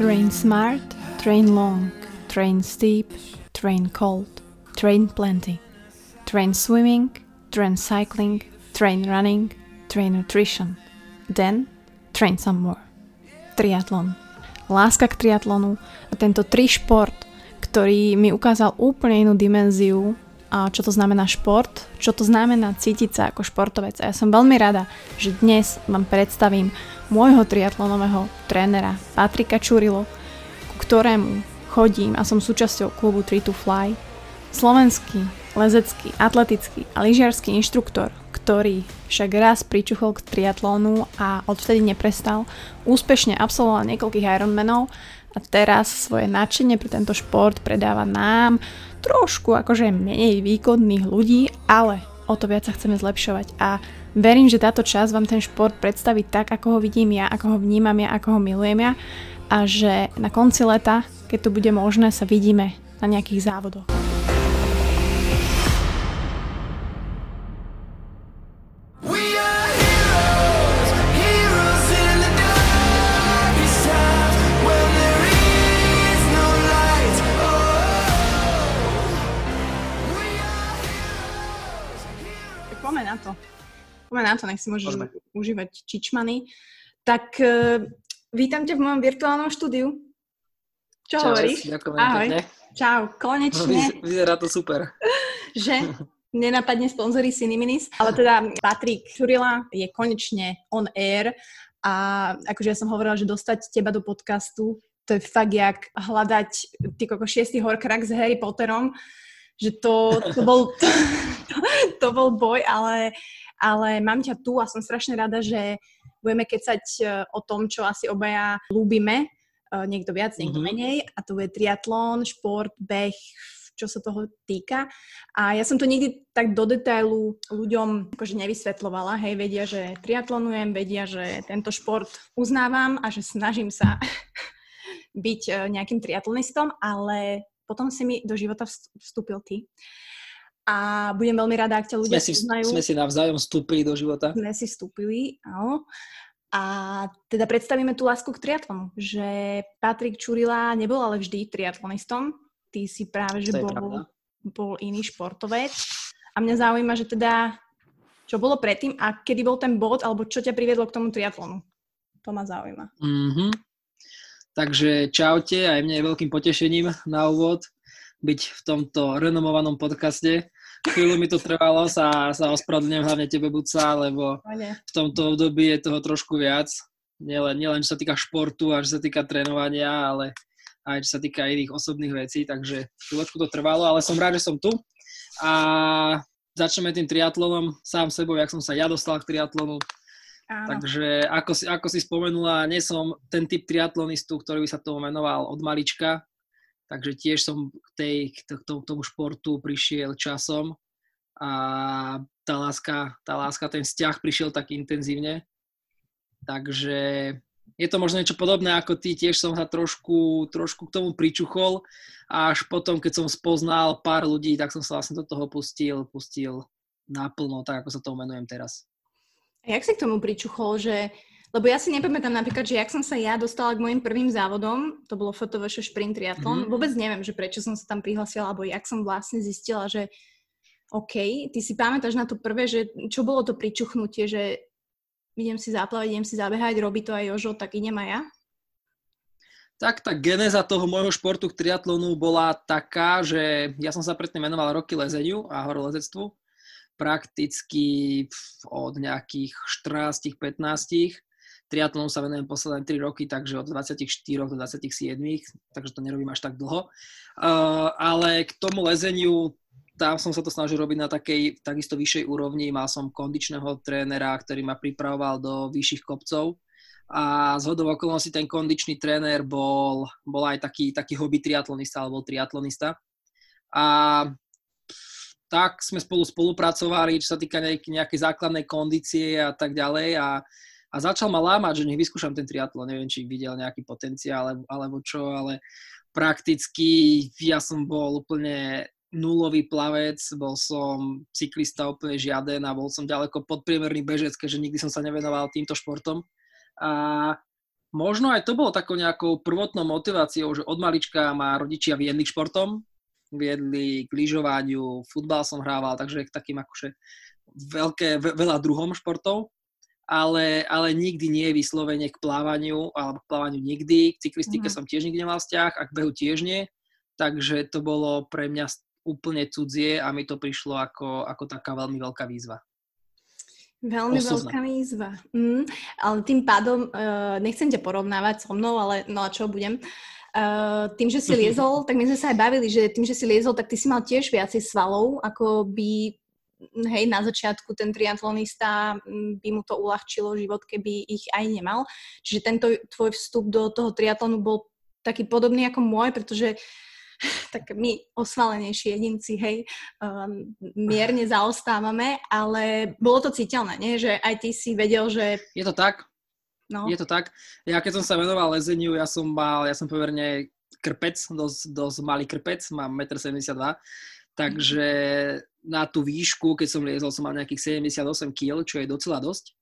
Train smart, train long, train steep, train cold, train plenty, train swimming, train cycling, train running, train nutrition, then train some more. Triatlon. Láska k triatlonu a tento tri šport, ktorý mi ukázal úplne inú dimenziu čo to znamená šport, čo to znamená cítiť sa ako športovec. A ja som veľmi rada, že dnes vám predstavím môjho triatlonového trénera Patrika Čurilo, ku ktorému chodím a som súčasťou klubu 3 to Fly. Slovenský, lezecký, atletický a lyžiarsky inštruktor, ktorý však raz pričuchol k triatlónu a odvtedy neprestal, úspešne absolvoval niekoľkých Ironmanov a teraz svoje nadšenie pre tento šport predáva nám, trošku akože menej výkonných ľudí, ale o to viac sa chceme zlepšovať a verím, že táto časť vám ten šport predstaví tak, ako ho vidím ja, ako ho vnímam ja, ako ho milujem ja a že na konci leta, keď to bude možné, sa vidíme na nejakých závodoch. Poďme na to, nech si môžeš Poďme. užívať čičmany. Tak uh, vítam ťa v mojom virtuálnom štúdiu. Čo Čau, hovoríš? Ďakujem Ahoj. Pekne. Čau, konečne. Vyzerá to super. Že? Nenapadne sponzory Cineminis, ale teda Patrik Čurila je konečne on air a akože ja som hovorila, že dostať teba do podcastu to je fakt jak hľadať ty koko šiestý horkrak s Harry Potterom, že to, to, bol, to, to bol boj, ale ale mám ťa tu a som strašne rada, že budeme kecať e, o tom, čo asi obaja ľúbime, e, niekto viac, niekto mm-hmm. menej, a to je triatlón, šport, beh, čo sa toho týka. A ja som to nikdy tak do detailu ľuďom akože nevysvetlovala. Hej, vedia, že triatlonujem, vedia, že tento šport uznávam a že snažím sa byť e, nejakým triatlonistom, ale potom si mi do života vstúpil ty a budem veľmi rada, ak ťa ľudia sme si, poznajú. Sme si navzájom vstúpili do života. Sme si vstúpili, áno. A teda predstavíme tú lásku k triatlonu, že Patrik Čurila nebol ale vždy triatlonistom, ty si práve, že bol, bol iný športovec. A mňa zaujíma, že teda, čo bolo predtým a kedy bol ten bod, alebo čo ťa priviedlo k tomu triatlonu. To ma zaujíma. Mm-hmm. Takže čaute, aj mne je veľkým potešením na úvod byť v tomto renomovanom podcaste chvíľu mi to trvalo, sa, sa ospravedlňujem hlavne tebe, Buca, lebo v tomto období je toho trošku viac. Nielen, nielen čo sa týka športu a čo sa týka trénovania, ale aj čo sa týka iných osobných vecí, takže chvíľočku to trvalo, ale som rád, že som tu. A začneme tým triatlonom sám sebou, jak som sa ja dostal k triatlonu. Áno. Takže ako si, ako si spomenula, nie som ten typ triatlonistu, ktorý by sa tomu venoval od malička, Takže tiež som k, tej, k tomu športu prišiel časom a tá láska, tá láska, ten vzťah prišiel tak intenzívne. Takže je to možno niečo podobné ako ty, tiež som sa trošku, trošku k tomu pričuchol a až potom, keď som spoznal pár ľudí, tak som sa vlastne do toho pustil, pustil naplno, tak ako sa tomu menujem teraz. A jak si k tomu pričuchol, že lebo ja si nepamätám napríklad, že jak som sa ja dostala k mojim prvým závodom, to bolo FTVŠ Sprint Triathlon, mm-hmm. vôbec neviem, že prečo som sa tam prihlasila, alebo jak som vlastne zistila, že OK, ty si pamätáš na to prvé, že čo bolo to pričuchnutie, že idem si zaplávať, idem si zabehať, robí to aj Jožo, tak idem aj ja? Tak tá genéza toho môjho športu k triatlonu bola taká, že ja som sa predtým menoval roky lezeniu a horolezectvu. Prakticky od nejakých 14-15 Triatlonu sa venujem posledné 3 roky, takže od 24 do 27, takže to nerobím až tak dlho. Uh, ale k tomu lezeniu, tam som sa to snažil robiť na takej takisto vyššej úrovni. Mal som kondičného trénera, ktorý ma pripravoval do vyšších kopcov a z hodov okolností ten kondičný tréner bol, bol aj taký, taký hobby triatlonista alebo triatlonista. A tak sme spolu spolupracovali, čo sa týka nejakej, základnej kondície a tak ďalej a a začal ma lámať, že nech vyskúšam ten triatlon, neviem, či videl nejaký potenciál alebo, alebo čo, ale prakticky ja som bol úplne nulový plavec, bol som cyklista úplne žiaden a bol som ďaleko podpriemerný bežec, keďže nikdy som sa nevenoval týmto športom. A možno aj to bolo takou nejakou prvotnou motiváciou, že od malička ma rodičia viedli k športom, viedli k lyžovaniu, futbal som hrával, takže takým akože veľké, veľa druhom športov, ale, ale nikdy nie je vyslovene k plávaniu, alebo k plávaniu nikdy, k cyklistike mm. som tiež nikdy nemal vzťah a k behu tiež nie, takže to bolo pre mňa úplne cudzie a mi to prišlo ako, ako taká veľmi veľká výzva. Veľmi Osobná. veľká výzva. Mm, ale tým pádom, uh, nechcem ťa porovnávať so mnou, ale no a čo budem. Uh, tým, že si liezol, tak my sme sa aj bavili, že tým, že si liezol, tak ty si mal tiež viacej svalov, ako by hej, na začiatku ten triatlonista by mu to uľahčilo život, keby ich aj nemal. Čiže tento tvoj vstup do toho triatlonu bol taký podobný ako môj, pretože tak my osvalenejší jedinci, hej, um, mierne zaostávame, ale bolo to citeľné, nie? Že aj ty si vedel, že... Je to tak? No. Je to tak. Ja keď som sa venoval lezeniu, ja som mal, ja som pomerne krpec, dosť, dosť malý krpec, mám 1,72 m, takže na tú výšku, keď som liezol, som mal nejakých 78 kg, čo je docela dosť.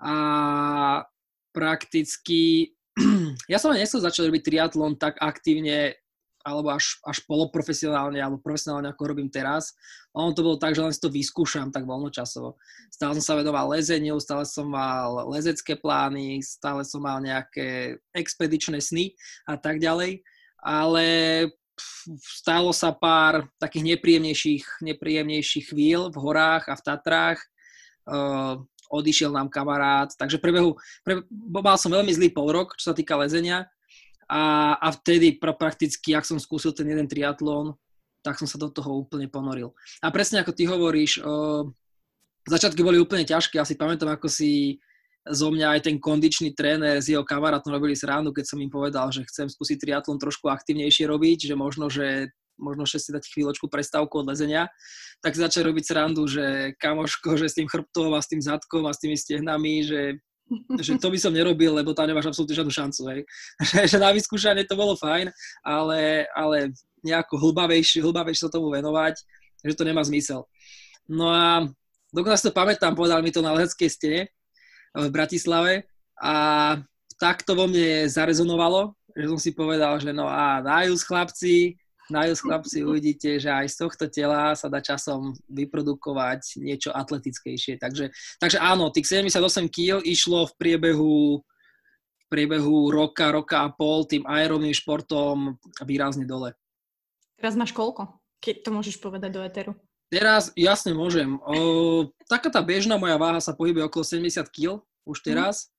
A prakticky, ja som nechcel začať robiť triatlon tak aktívne alebo až, až poloprofesionálne alebo profesionálne, ako robím teraz. Ono to bolo tak, že len si to vyskúšam tak voľnočasovo. Stále som sa vedoval lezeniu, stále som mal lezecké plány, stále som mal nejaké expedičné sny a tak ďalej, ale stalo sa pár takých nepríjemnejších, nepríjemnejších chvíľ v horách a v Tatrách. Uh, odišiel nám kamarát, takže prebehu, pre, mal som veľmi zlý pol rok, čo sa týka lezenia a, a vtedy pra, prakticky, ak som skúsil ten jeden triatlón, tak som sa do toho úplne ponoril. A presne ako ty hovoríš, o, začiatky boli úplne ťažké. Ja si pamätám, ako si zo mňa aj ten kondičný tréner s jeho kamarátom robili srandu, keď som im povedal, že chcem skúsiť triatlon trošku aktivnejšie robiť, že možno, že možno si dať chvíľočku prestávku od lezenia, tak začal robiť srandu, že kamoško, že s tým chrbtom a s tým zadkom a s tými stehnami, že že to by som nerobil, lebo tam nemáš absolútne žiadnu šancu. Hej. Že na vyskúšanie to bolo fajn, ale, ale nejako hlbavejšie, hlbavejšie sa tomu venovať, že to nemá zmysel. No a dokonca si to pamätám, povedal mi to na leheckej stene v Bratislave a tak to vo mne zarezonovalo, že som si povedal, že no a nájsť chlapci, na jūs chlapci uvidíte, že aj z tohto tela sa dá časom vyprodukovať niečo atletickejšie. Takže, takže áno, tých 78 kg išlo v priebehu, v priebehu roka, roka a pol tým aeróbnym športom výrazne dole. Teraz máš koľko? Keď to môžeš povedať do Eteru. Teraz jasne môžem. O, taká tá bežná moja váha sa pohybuje okolo 70 kg už mhm. teraz. Mm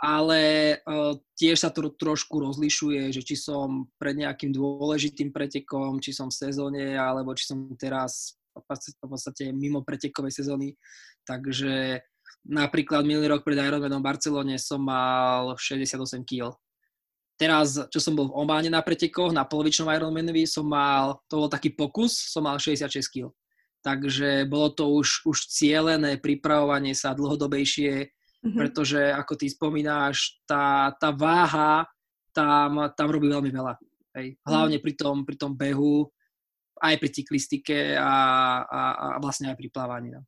ale uh, tiež sa to trošku rozlišuje, že či som pred nejakým dôležitým pretekom, či som v sezóne, alebo či som teraz v podstate mimo pretekovej sezóny. Takže napríklad minulý rok pred Ironmanom v Barcelone som mal 68 kg. Teraz, čo som bol v Ománe na pretekoch, na polovičnom Ironmanovi, som mal, to bol taký pokus, som mal 66 kg. Takže bolo to už, už cielené pripravovanie sa dlhodobejšie mm-hmm. pretože ako ty spomínáš, tá, tá váha tam, tam robí veľmi veľa. Hej. Hlavne mm. pri, tom, pri tom behu, aj pri cyklistike a, a, a vlastne aj pri plávaní. No.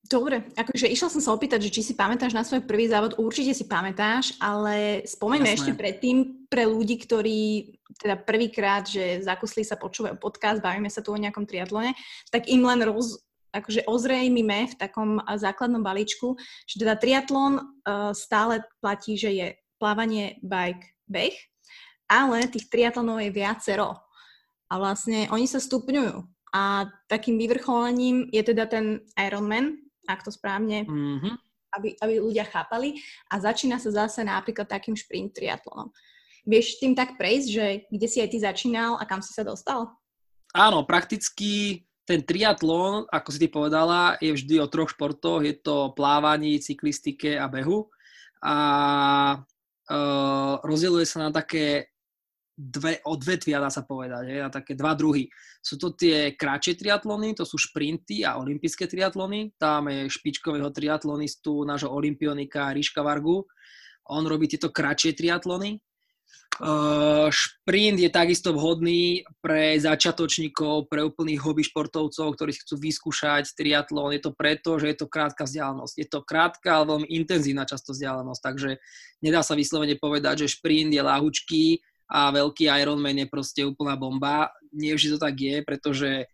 Dobre, akože išla som sa opýtať, že či si pamätáš na svoj prvý závod, určite si pamätáš, ale spomeňme ešte predtým pre ľudí, ktorí teda prvýkrát, že zakusli sa počúvajú podcast, bavíme sa tu o nejakom triatlone, tak im len roz, akože ozrejmime v takom základnom balíčku, že teda triatlon uh, stále platí, že je plávanie, bike, beh, ale tých triatlonov je viacero. A vlastne oni sa stupňujú. A takým vyvrcholením je teda ten Ironman, ak to správne, mm-hmm. aby, aby ľudia chápali. A začína sa zase napríklad takým šprint triatlonom. Vieš tým tak prejsť, že kde si aj ty začínal a kam si sa dostal? Áno, prakticky ten triatlón, ako si ty povedala, je vždy o troch športoch. Je to plávanie, cyklistike a behu. A uh, rozdieluje sa na také dve odvetvia, dá sa povedať, je, na také dva druhy. Sú to tie kratšie triatlony, to sú šprinty a olympijské triatlony. Tam je špičkového triatlonistu, nášho olimpionika Ríška Vargu. On robí tieto kratšie triatlony. Uh, šprint je takisto vhodný pre začiatočníkov, pre úplných hobby športovcov, ktorí chcú vyskúšať triatlon. Je to preto, že je to krátka vzdialenosť. Je to krátka, ale veľmi intenzívna často vzdialenosť, takže nedá sa vyslovene povedať, že šprint je láhučký a veľký Ironman je proste úplná bomba. Nie vždy to tak je, pretože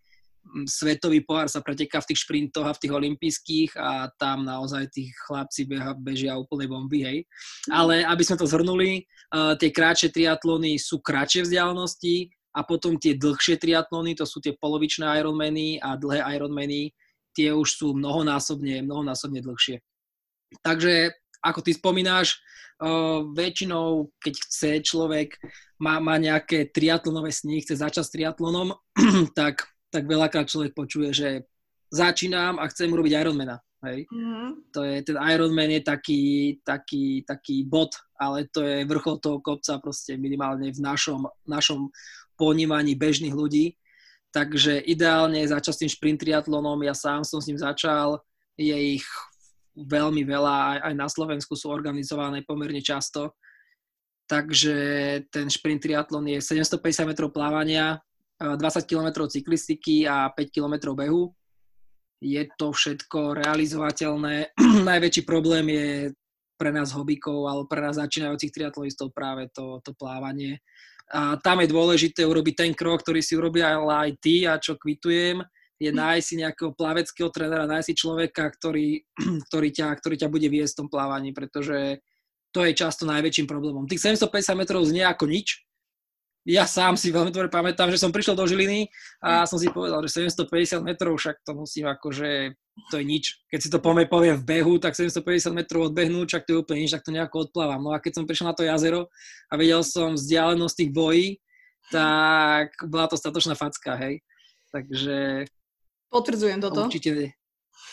svetový pohár sa preteká v tých šprintoch a v tých olympijských a tam naozaj tých chlapci beha, bežia úplne bomby, hej. Ale aby sme to zhrnuli, uh, tie kratšie triatlony sú kratšie vzdialenosti a potom tie dlhšie triatlony, to sú tie polovičné Ironmany a dlhé Ironmany, tie už sú mnohonásobne, mnohonásobne dlhšie. Takže, ako ty spomínáš, uh, väčšinou, keď chce človek, má, má nejaké triatlonové sny, chce začať s triatlonom, tak tak veľakrát človek počuje, že začínam a chcem urobiť Ironmana. Hej? Mm-hmm. To je, ten Ironman je taký, taký, taký bod, ale to je vrchol toho kopca proste minimálne v našom, našom ponímaní bežných ľudí. Takže ideálne začať s tým šprint triatlonom, ja sám som s ním začal, je ich veľmi veľa, aj, aj na Slovensku sú organizované pomerne často. Takže ten šprint triatlon je 750 metrov plávania, 20 km cyklistiky a 5 km behu. Je to všetko realizovateľné. Najväčší problém je pre nás hobíkov alebo pre nás začínajúcich triatlonistov práve to, to plávanie. A tam je dôležité urobiť ten krok, ktorý si urobia aj ty a čo kvitujem, je nájsť si nejakého plaveckého trénera, nájsť si človeka, ktorý, ktorý, ťa, ktorý ťa bude viesť v tom plávaní, pretože to je často najväčším problémom. Tých 750 metrov znie ako nič, ja sám si veľmi dobre pamätám, že som prišiel do Žiliny a som si povedal, že 750 metrov, však to musím akože, to je nič. Keď si to povie, povie v behu, tak 750 metrov odbehnúť, však to je úplne nič, tak to nejako odplávam. No a keď som prišiel na to jazero a videl som vzdialenosť tých bojí, tak bola to statočná facka, hej. Takže... Potvrdzujem toto. Určite,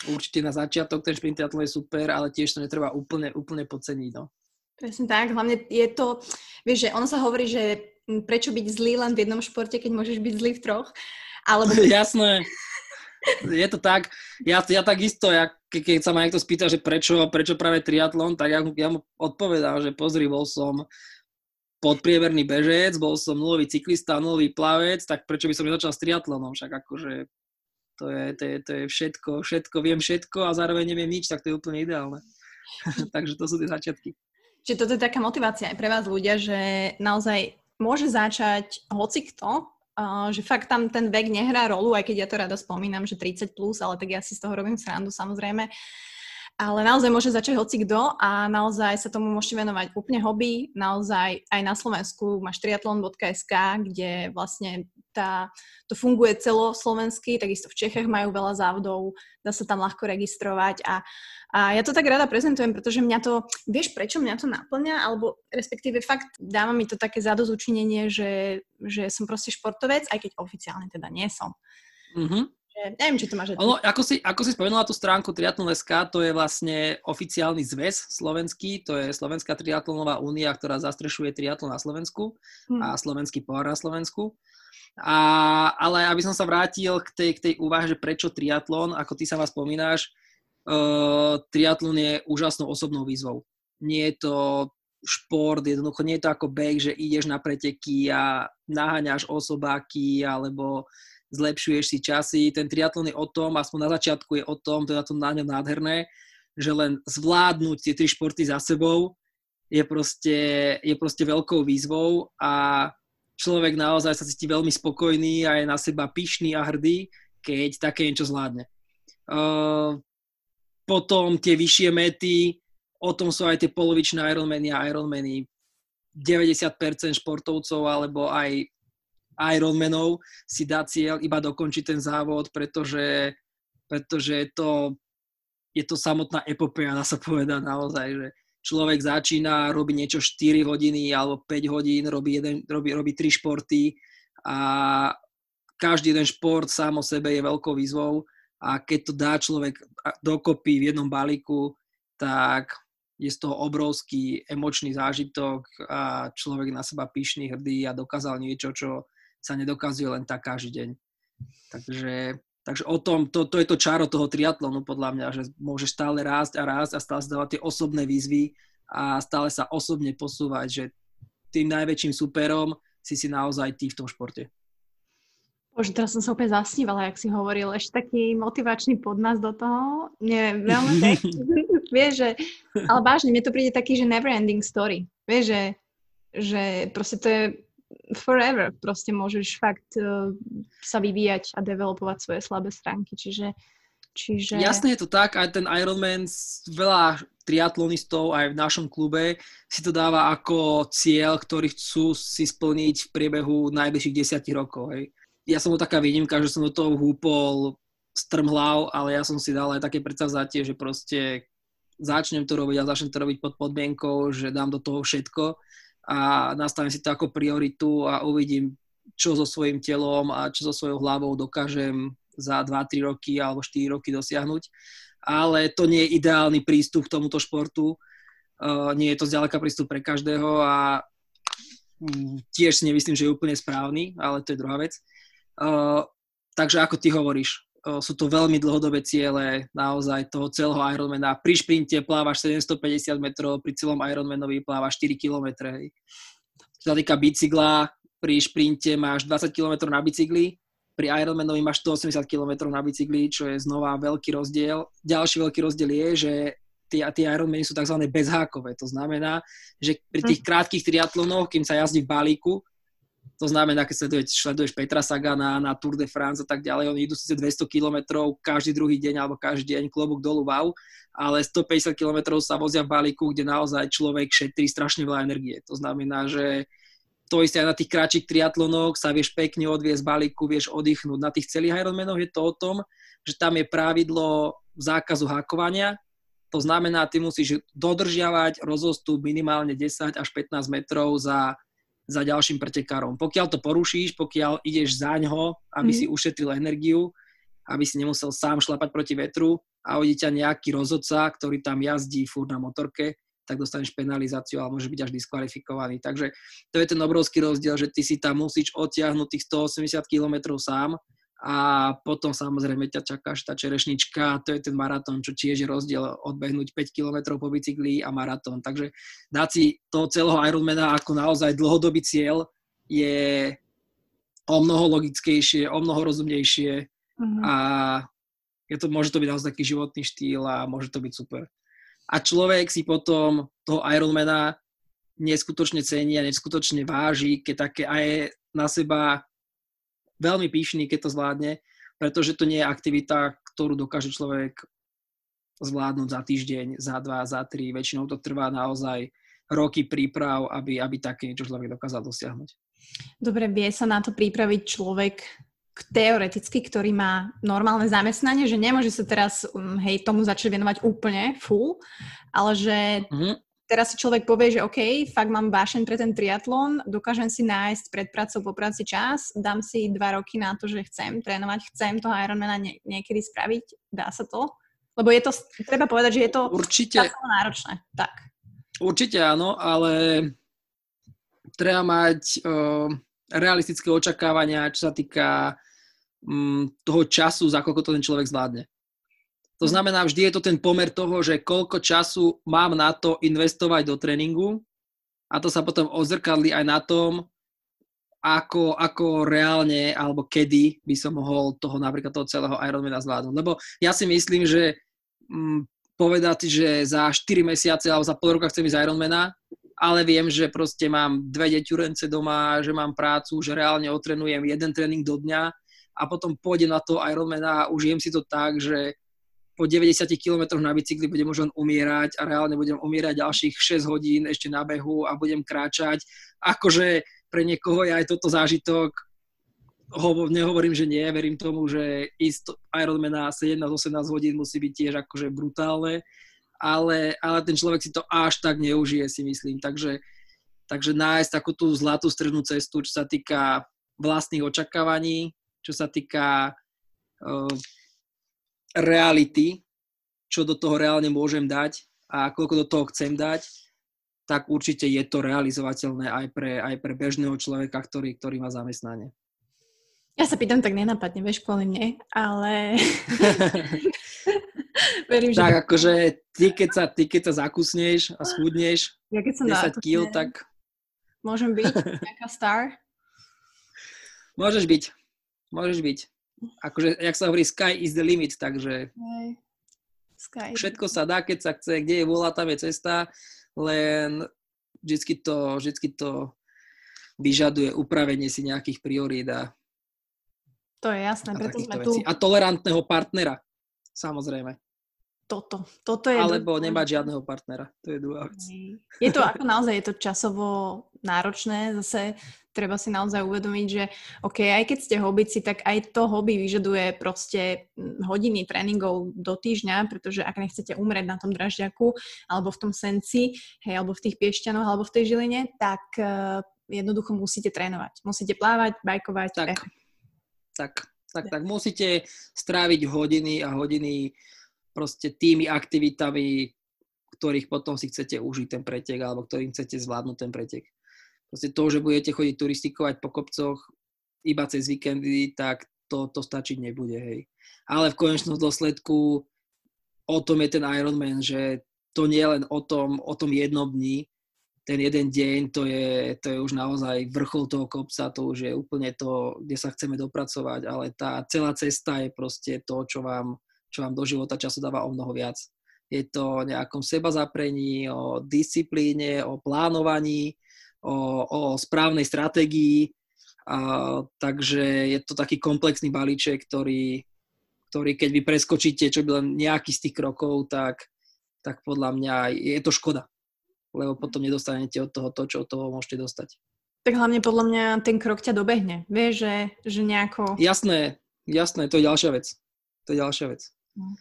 určite na začiatok ten šprint je super, ale tiež to netreba úplne, úplne podceniť, no. Presne tak, hlavne je to, vieš, že ono sa hovorí, že prečo byť zlý len v jednom športe, keď môžeš byť zlý v troch. Alebo... Jasné. Je to tak. Ja, ja takisto, ja, ke, keď sa ma niekto spýta, že prečo, prečo práve triatlon, tak ja, ja mu odpovedám, že pozri, bol som podpriemerný bežec, bol som nulový cyklista, nulový plavec, tak prečo by som nezačal s triatlonom? Však akože to je, to, je, to je všetko, všetko, viem všetko a zároveň neviem nič, tak to je úplne ideálne. Takže to sú tie začiatky. Čiže toto je taká motivácia aj pre vás ľudia, že naozaj môže začať hoci kto, že fakt tam ten vek nehrá rolu, aj keď ja to rada spomínam, že 30 plus, ale tak ja si z toho robím srandu samozrejme. Ale naozaj môže začať hoci kto a naozaj sa tomu môžete venovať úplne hobby. Naozaj aj na Slovensku máš triatlon.sk, kde vlastne tá, to funguje celoslovensky, takisto v Čechách majú veľa závodov, dá sa tam ľahko registrovať a a ja to tak rada prezentujem, pretože mňa to, vieš prečo mňa to naplňa, alebo respektíve fakt dáva mi to také zadozučinenie, že, že som proste športovec, aj keď oficiálne teda nie som. Mm-hmm. Neviem, či to máš... Ono, ako, si, ako si spomenula tú stránku Triatlon.sk, to je vlastne oficiálny zväz slovenský, to je Slovenská triatlonová únia, ktorá zastrešuje triatlon na Slovensku hmm. a slovenský pohár na Slovensku. A, ale aby som sa vrátil k tej, k tej úvahe, že prečo triatlon, ako ty sa vás spomínaš, uh, triatlon je úžasnou osobnou výzvou. Nie je to šport, jednoducho nie je to ako beh, že ideš na preteky a naháňaš osobáky alebo zlepšuješ si časy. Ten triatlon je o tom, aspoň na začiatku je o tom, to je na tom na ňom nádherné, že len zvládnuť tie tri športy za sebou je proste, je proste veľkou výzvou a človek naozaj sa cíti veľmi spokojný a je na seba pyšný a hrdý, keď také niečo zvládne. Uh, potom tie vyššie mety, o tom sú aj tie polovičné Ironmany a Ironmany. 90% športovcov alebo aj Ironmanov si dá cieľ iba dokončiť ten závod, pretože, pretože je, to, je to samotná epopeja, dá sa povedať naozaj, že človek začína, robí niečo 4 hodiny alebo 5 hodín, robí, jeden, robí, robí 3 športy a každý jeden šport sám o sebe je veľkou výzvou a keď to dá človek dokopy v jednom balíku, tak je z toho obrovský emočný zážitok a človek na seba pyšný, hrdý a dokázal niečo, čo sa nedokazuje len tak každý deň. Takže, takže o tom, to, to je to čaro toho triatlonu podľa mňa, že môže stále rásť a rásť a stále sa dávať tie osobné výzvy a stále sa osobne posúvať, že tým najväčším superom si si naozaj ty v tom športe. Bože, teraz som sa úplne zasnívala, jak si hovoril. Ešte taký motivačný podmas do toho. Nie, veľmi Vieš, že... Ale vážne, mne to príde taký, že never ending story. Vieš, že, že proste to je forever. Proste môžeš fakt uh, sa vyvíjať a developovať svoje slabé stránky. Čiže, čiže... Jasne je to tak, aj ten Ironman, veľa triatlonistov aj v našom klube si to dáva ako cieľ, ktorý chcú si splniť v priebehu najbližších desiatich rokov. Hej ja som bol taká výnimka, že som do toho húpol strmhlav, ale ja som si dal aj také predsavzatie, že proste začnem to robiť a začnem to robiť pod podmienkou, že dám do toho všetko a nastavím si to ako prioritu a uvidím, čo so svojím telom a čo so svojou hlavou dokážem za 2-3 roky alebo 4 roky dosiahnuť. Ale to nie je ideálny prístup k tomuto športu. Uh, nie je to zďaleka prístup pre každého a um, tiež si nemyslím, že je úplne správny, ale to je druhá vec. Uh, takže ako ty hovoríš, sú to veľmi dlhodobé ciele naozaj toho celého Ironmana. Pri šprinte plávaš 750 metrov, pri celom Ironmanovi plávaš 4 km. Čo sa týka bicykla, pri šprinte máš 20 km na bicykli, pri Ironmanovi máš 180 km na bicykli, čo je znova veľký rozdiel. Ďalší veľký rozdiel je, že tie, tie Ironmany sú tzv. bezhákové. To znamená, že pri tých hm. krátkých triatlonoch, kým sa jazdí v balíku, to znamená, keď sleduješ, sleduješ Petra Sagana na Tour de France a tak ďalej, oni idú síce 200 km každý druhý deň alebo každý deň klobúk dolu wow, ale 150 km sa vozia v balíku, kde naozaj človek šetrí strašne veľa energie. To znamená, že to isté aj na tých kratších triatlonoch sa vieš pekne odviesť balíku, vieš oddychnúť. Na tých celých Ironmanoch je to o tom, že tam je pravidlo zákazu hákovania, to znamená, ty musíš dodržiavať rozostup minimálne 10 až 15 metrov za za ďalším pretekárom. Pokiaľ to porušíš, pokiaľ ideš za ňo, aby mm. si ušetril energiu, aby si nemusel sám šlapať proti vetru a odí ťa nejaký rozhodca, ktorý tam jazdí furt na motorke, tak dostaneš penalizáciu, ale môže byť až diskvalifikovaný. Takže to je ten obrovský rozdiel, že ty si tam musíš odtiahnuť tých 180 km sám a potom samozrejme ťa čakáš tá čerešnička, to je ten maratón, čo tiež je rozdiel odbehnúť 5 km po bicykli a maratón. Takže dať si toho celého Ironmana ako naozaj dlhodobý cieľ je o mnoho logickejšie, o mnoho rozumnejšie uh-huh. a je to, môže to byť naozaj taký životný štýl a môže to byť super. A človek si potom toho Ironmana neskutočne cení a neskutočne váži, keď také aj na seba veľmi píšný, keď to zvládne, pretože to nie je aktivita, ktorú dokáže človek zvládnuť za týždeň, za dva, za tri. Väčšinou to trvá naozaj roky príprav, aby, aby také niečo človek dokázal dosiahnuť. Dobre, vie sa na to pripraviť človek teoreticky, ktorý má normálne zamestnanie, že nemôže sa teraz um, hej, tomu začať venovať úplne full, ale že mm-hmm teraz si človek povie, že OK, fakt mám vášeň pre ten triatlon, dokážem si nájsť pred prácou po práci čas, dám si dva roky na to, že chcem trénovať, chcem toho Ironmana nie, niekedy spraviť, dá sa to? Lebo je to, treba povedať, že je to Určite. náročné. Tak. Určite áno, ale treba mať uh, realistické očakávania, čo sa týka um, toho času, za koľko to ten človek zvládne. To znamená, vždy je to ten pomer toho, že koľko času mám na to investovať do tréningu a to sa potom ozrkadli aj na tom, ako, ako reálne alebo kedy by som mohol toho napríklad toho celého Ironmana zvládnuť. Lebo ja si myslím, že hm, povedať, že za 4 mesiace alebo za pol roka chcem ísť Ironmana, ale viem, že proste mám dve deťurence doma, že mám prácu, že reálne otrenujem jeden tréning do dňa a potom pôjdem na to Ironmana a užijem si to tak, že po 90 km na bicykli budem už len umierať a reálne budem umierať ďalších 6 hodín ešte na behu a budem kráčať. Akože pre niekoho je aj toto zážitok, Ho, nehovorím, že nie, verím tomu, že ísť Ironmana 17-18 hodín musí byť tiež akože brutálne, ale, ale ten človek si to až tak neužije, si myslím. Takže, takže nájsť takú tú zlatú strednú cestu, čo sa týka vlastných očakávaní, čo sa týka uh, reality, čo do toho reálne môžem dať a koľko do toho chcem dať, tak určite je to realizovateľné aj pre, aj pre bežného človeka, ktorý, ktorý má zamestnanie. Ja sa pýtam tak nenapadne, vieš, kvôli mne, ale... Verím, že... Tak akože ty keď, sa, ty keď sa zakusneš a schudneš ja keď som 10 kg, tak Môžem byť nejaká star? Môžeš byť. Môžeš byť. Akože, jak sa hovorí, sky is the limit, takže Sky. všetko sa dá, keď sa chce, kde je vola, tam je cesta, len vždycky to, vždycky to vyžaduje upravenie si nejakých priorít a to je jasné, preto sme tu. A tolerantného partnera, samozrejme toto. toto je Alebo dôležité. nemať žiadneho partnera. To je druhá vec. Je to ako naozaj, je to časovo náročné. Zase treba si naozaj uvedomiť, že OK, aj keď ste hobbici, tak aj to hobby vyžaduje proste hm, hodiny tréningov do týždňa, pretože ak nechcete umrieť na tom dražďaku, alebo v tom senci, hej, alebo v tých piešťanoch, alebo v tej žiline, tak uh, jednoducho musíte trénovať. Musíte plávať, bajkovať. Tak, eh. tak, tak, tak. Musíte stráviť hodiny a hodiny proste tými aktivitami, ktorých potom si chcete užiť ten pretek alebo ktorým chcete zvládnuť ten pretek. Proste to, že budete chodiť turistikovať po kopcoch iba cez víkendy, tak to, to stačiť nebude, hej. Ale v konečnom dôsledku o tom je ten Ironman, že to nie je len o tom, o tom jednom dni, ten jeden deň, to je, to je už naozaj vrchol toho kopca, to už je úplne to, kde sa chceme dopracovať, ale tá celá cesta je proste to, čo vám čo vám do života času dáva o mnoho viac. Je to o nejakom seba zaprení, o disciplíne, o plánovaní, o, o správnej stratégii. A, takže je to taký komplexný balíček, ktorý, ktorý keď vy preskočíte čo by len nejaký z tých krokov, tak, tak podľa mňa je to škoda. Lebo potom nedostanete od toho to, čo od toho môžete dostať. Tak hlavne podľa mňa ten krok ťa dobehne. Vieš, že, že nejako... Jasné, jasné, to je ďalšia vec. To je ďalšia vec. Uh,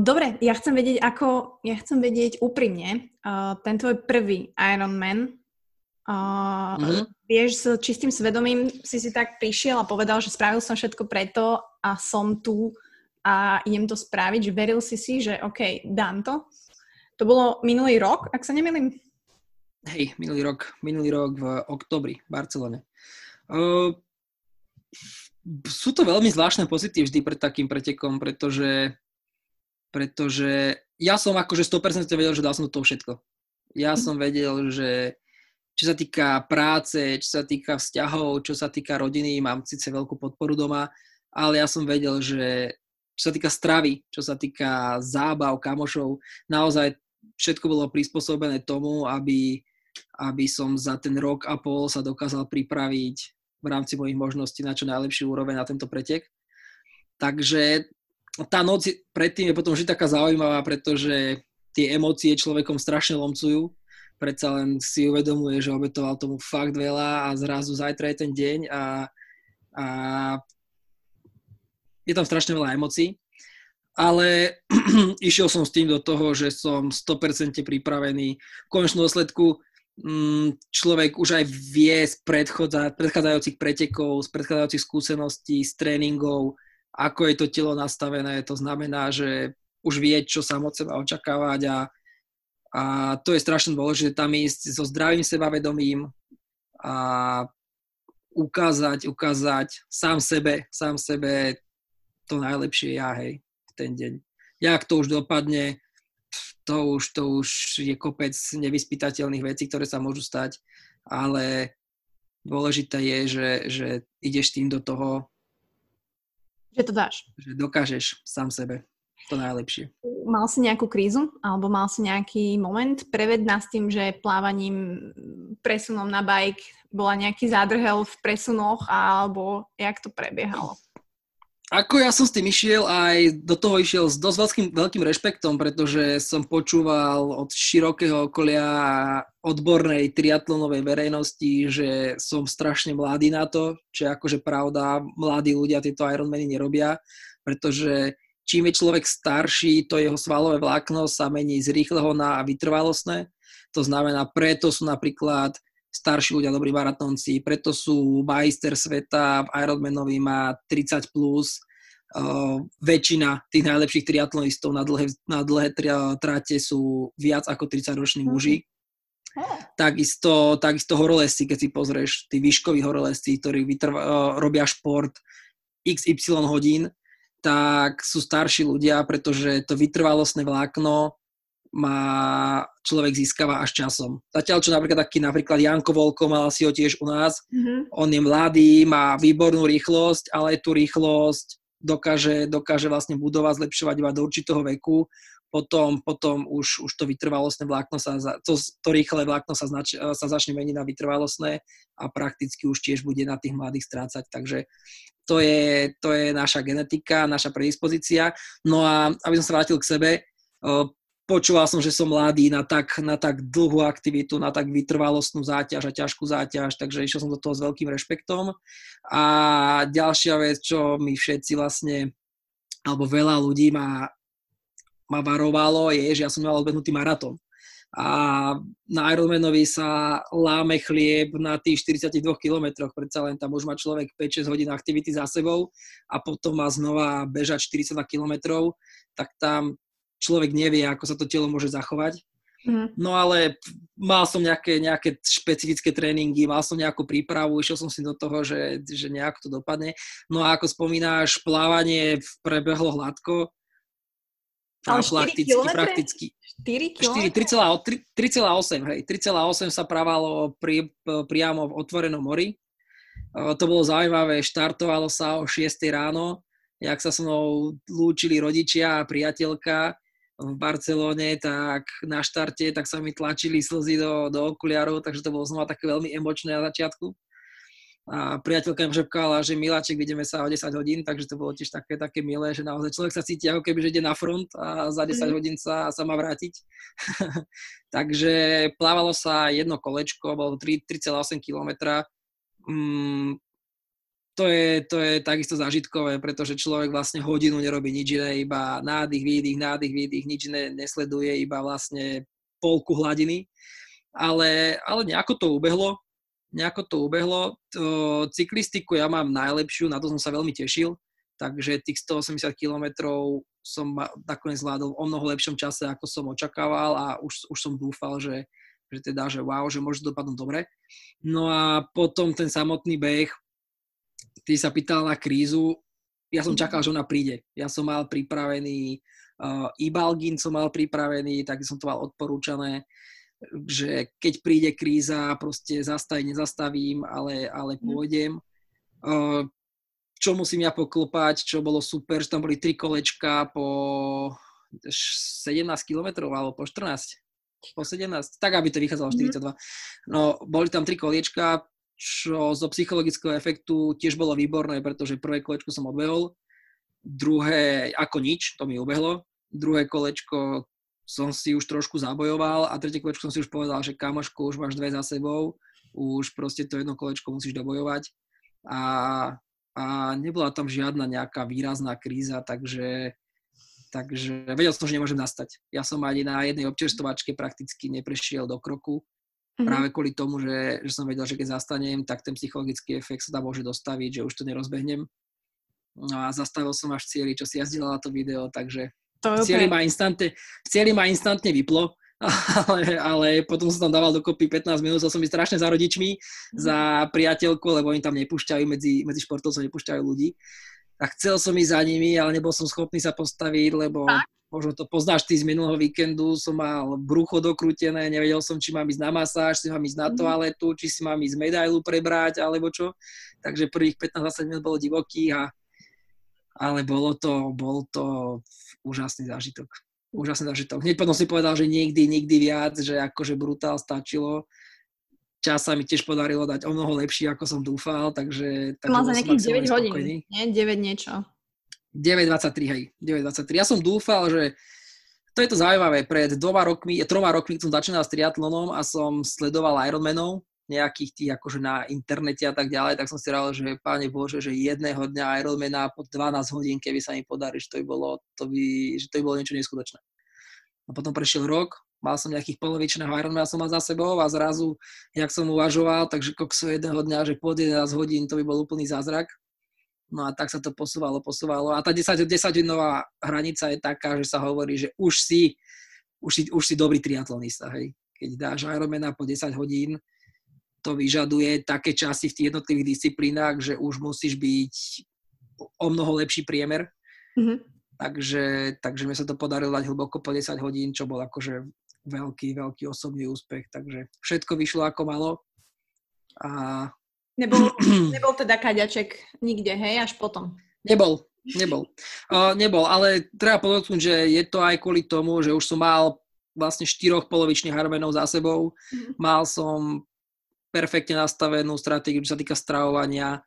dobre, ja chcem vedieť, ako, ja chcem vedieť úprimne, uh, ten tvoj prvý Ironman, mm-hmm. vieš, s čistým svedomím si si tak prišiel a povedal, že spravil som všetko preto a som tu a idem to spraviť, že veril si si, že OK, dám to. To bolo minulý rok, ak sa nemýlim? Hej, minulý rok, minulý rok v oktobri v Barcelone. Uh, sú to veľmi zvláštne pocity vždy pred takým pretekom, pretože, pretože ja som akože 100% vedel, že dal som do toho všetko. Ja som vedel, že čo sa týka práce, čo sa týka vzťahov, čo sa týka rodiny, mám síce veľkú podporu doma, ale ja som vedel, že čo sa týka stravy, čo sa týka zábav, kamošov, naozaj všetko bolo prispôsobené tomu, aby, aby som za ten rok a pol sa dokázal pripraviť v rámci mojich možností na čo najlepší úroveň na tento pretek. Takže tá noc predtým je potom vždy taká zaujímavá, pretože tie emócie človekom strašne lomcujú. Predsa len si uvedomuje, že obetoval tomu fakt veľa a zrazu zajtra je ten deň a, a je tam strašne veľa emócií. Ale išiel som s tým do toho, že som 100% pripravený. V konečnom dôsledku Mm, človek už aj vie z predchádzajúcich pretekov, z predchádzajúcich skúseností, z tréningov, ako je to telo nastavené. To znamená, že už vie, čo sa od seba očakávať a, a to je strašne dôležité tam ísť so zdravým sebavedomím a ukázať, ukázať sám sebe, sám sebe to najlepšie ja, hej, v ten deň. Jak to už dopadne, to už, to už je kopec nevyspytateľných vecí, ktoré sa môžu stať, ale dôležité je, že, že ideš tým do toho, že to dáš. Že dokážeš sám sebe to najlepšie. Mal si nejakú krízu alebo mal si nejaký moment? Preved nás tým, že plávaním, presunom na bike bola nejaký zádrhel v presunoch alebo jak to prebiehalo? Ako ja som s tým išiel, aj do toho išiel s dosť veľkým, veľkým rešpektom, pretože som počúval od širokého okolia odbornej triatlonovej verejnosti, že som strašne mladý na to, čo je akože pravda, mladí ľudia tieto Ironmany nerobia, pretože čím je človek starší, to jeho svalové vlákno sa mení z rýchleho na vytrvalostné. To znamená, preto sú napríklad starší ľudia, dobrí maratónci, preto sú majster sveta, Ironmanovi má 30 plus, uh, väčšina tých najlepších triatlonistov na dlhé, na dlhé tráte sú viac ako 30-roční mhm. muži. Takisto, takisto horolesci, keď si pozrieš, tí výškoví horolesci, ktorí vytrva, uh, robia šport XY hodín, tak sú starší ľudia, pretože to vytrvalostné vlákno má človek získava až časom. Zatiaľ, čo napríklad taký napríklad Janko Volko, mal si ho tiež u nás, mm-hmm. on je mladý, má výbornú rýchlosť, ale tú rýchlosť dokáže, dokáže vlastne budovať, zlepšovať iba do určitého veku. Potom, potom už, už to vytrvalostné vlákno sa, to, to rýchle vlákno sa, znač, sa začne meniť na vytrvalostné a prakticky už tiež bude na tých mladých strácať. Takže to je, to je naša genetika, naša predispozícia. No a aby som sa vrátil k sebe, počúval som, že som mladý na tak, na tak dlhú aktivitu, na tak vytrvalostnú záťaž a ťažkú záťaž, takže išiel som do toho s veľkým rešpektom. A ďalšia vec, čo mi všetci vlastne, alebo veľa ľudí ma, ma varovalo, je, že ja som mal odbehnutý maratón. A na Ironmanovi sa láme chlieb na tých 42 kilometroch, predsa len tam už má človek 5-6 hodín aktivity za sebou a potom má znova bežať 42 kilometrov, tak tam človek nevie, ako sa to telo môže zachovať. Mm. No ale mal som nejaké, nejaké špecifické tréningy, mal som nejakú prípravu, išiel som si do toho, že, že nejako to dopadne. No a ako spomínáš, plávanie prebehlo hladko. Ale 4 prakticky, prakticky. 4 3,8, hej. 3,8 sa pravalo pri, priamo v otvorenom mori. To bolo zaujímavé, štartovalo sa o 6 ráno, jak sa so mnou lúčili rodičia a priateľka v Barcelóne, tak na štarte, tak sa mi tlačili slzy do, do okuliarov, takže to bolo znova také veľmi emočné na začiatku. A priateľka mi žepkala, že Miláček, vidíme sa o 10 hodín, takže to bolo tiež také, také milé, že naozaj človek sa cíti ako keby, že ide na front a za 10 mm. hodín sa, sa má vrátiť. takže plávalo sa jedno kolečko, bolo 3,8 kilometra. Mm, to je, to je takisto zážitkové, pretože človek vlastne hodinu nerobí nič iné, iba nádych, výdych, nádych, výdych, nič iné nesleduje, iba vlastne polku hladiny. Ale, ale nejako to ubehlo, nejako to ubehlo. To, cyklistiku ja mám najlepšiu, na to som sa veľmi tešil, takže tých 180 kilometrov som nakoniec zvládol o mnoho lepšom čase, ako som očakával a už, už som dúfal, že, že teda, že wow, že môže dopadnúť dobre. No a potom ten samotný beh, ty sa pýtal na krízu, ja som mhm. čakal, že ona príde. Ja som mal pripravený uh, Ibalgin som mal pripravený, tak som to mal odporúčané, že keď príde kríza, proste zastaviť nezastavím, ale, ale mhm. pôjdem. Uh, čo musím ja poklopať, čo bolo super, že tam boli tri kolečka po 17 km alebo po 14 po 17, tak aby to vychádzalo 42. Mhm. No, boli tam tri koliečka, čo zo psychologického efektu tiež bolo výborné, pretože prvé kolečko som odbehol, druhé ako nič, to mi ubehlo, druhé kolečko som si už trošku zabojoval a tretie kolečko som si už povedal, že kamoško, už máš dve za sebou, už proste to jedno kolečko musíš dobojovať. A, a nebola tam žiadna nejaká výrazná kríza, takže Takže vedel som, že nemôžem nastať. Ja som ani na jednej občerstovačke prakticky neprešiel do kroku Mm-hmm. Práve kvôli tomu, že, že som vedel, že keď zastanem, tak ten psychologický efekt sa tam môže dostaviť, že už to nerozbehnem. No a zastavil som až cieli, čo si ja zdieľala to video, takže to v, cieli ma instantne, v cieli ma instantne vyplo, ale, ale potom som tam dával dokopy 15 minút, som byť strašne za rodičmi, mm-hmm. za priateľku, lebo oni tam nepúšťajú, medzi, medzi športovcov nepúšťajú ľudí. A chcel som ísť za nimi, ale nebol som schopný sa postaviť, lebo... Tak? Možno to poznáš ty z minulého víkendu, som mal brucho dokrútené, nevedel som, či mám ísť na masáž, či mám ísť na mhm. toaletu, či si mám ísť medailu prebrať, alebo čo. Takže prvých 15-20 minút bolo divokých, a, ale bolo to, bol to úžasný zážitok. Úžasný zážitok. Hneď potom si povedal, že nikdy, nikdy viac, že akože brutál stačilo. Čas sa mi tiež podarilo dať o mnoho lepší, ako som dúfal, takže... takže Mal za nejakých 9 hodín, nie? 9 niečo. 9.23, hej, 9.23. Ja som dúfal, že to je to zaujímavé, pred dvoma rokmi, troma rokmi som začínal s triatlonom a som sledoval Ironmanov, nejakých tých akože na internete a tak ďalej, tak som si rád, že páne Bože, že jedného dňa Ironmana po 12 hodín, keby sa mi podarí, že to by bolo, to by, že to by bolo niečo neskutočné. A potom prešiel rok, mal som nejakých polovičného Ironmana som mal za sebou a zrazu, jak som uvažoval, takže kokso jedného dňa, že pod 11 hodín to by bol úplný zázrak. No a tak sa to posúvalo, posúvalo. A tá 10, 10 hodinová hranica je taká, že sa hovorí, že už si, už si, už si dobrý triatlonista. Hej. Keď dáš Ironmana po 10 hodín, to vyžaduje také časy v tých jednotlivých disciplínach, že už musíš byť o mnoho lepší priemer. Mm-hmm. takže, takže mi sa to podarilo dať hlboko po 10 hodín, čo bol akože veľký, veľký osobný úspech, takže všetko vyšlo ako malo. A... Nebol, nebol teda kaďaček nikde, hej, až potom? Nebol, nebol. Uh, nebol, ale treba podotknúť, že je to aj kvôli tomu, že už som mal vlastne štyroch polovičných Ironmanov za sebou. Mm-hmm. Mal som perfektne nastavenú stratégiu, čo sa týka stravovania,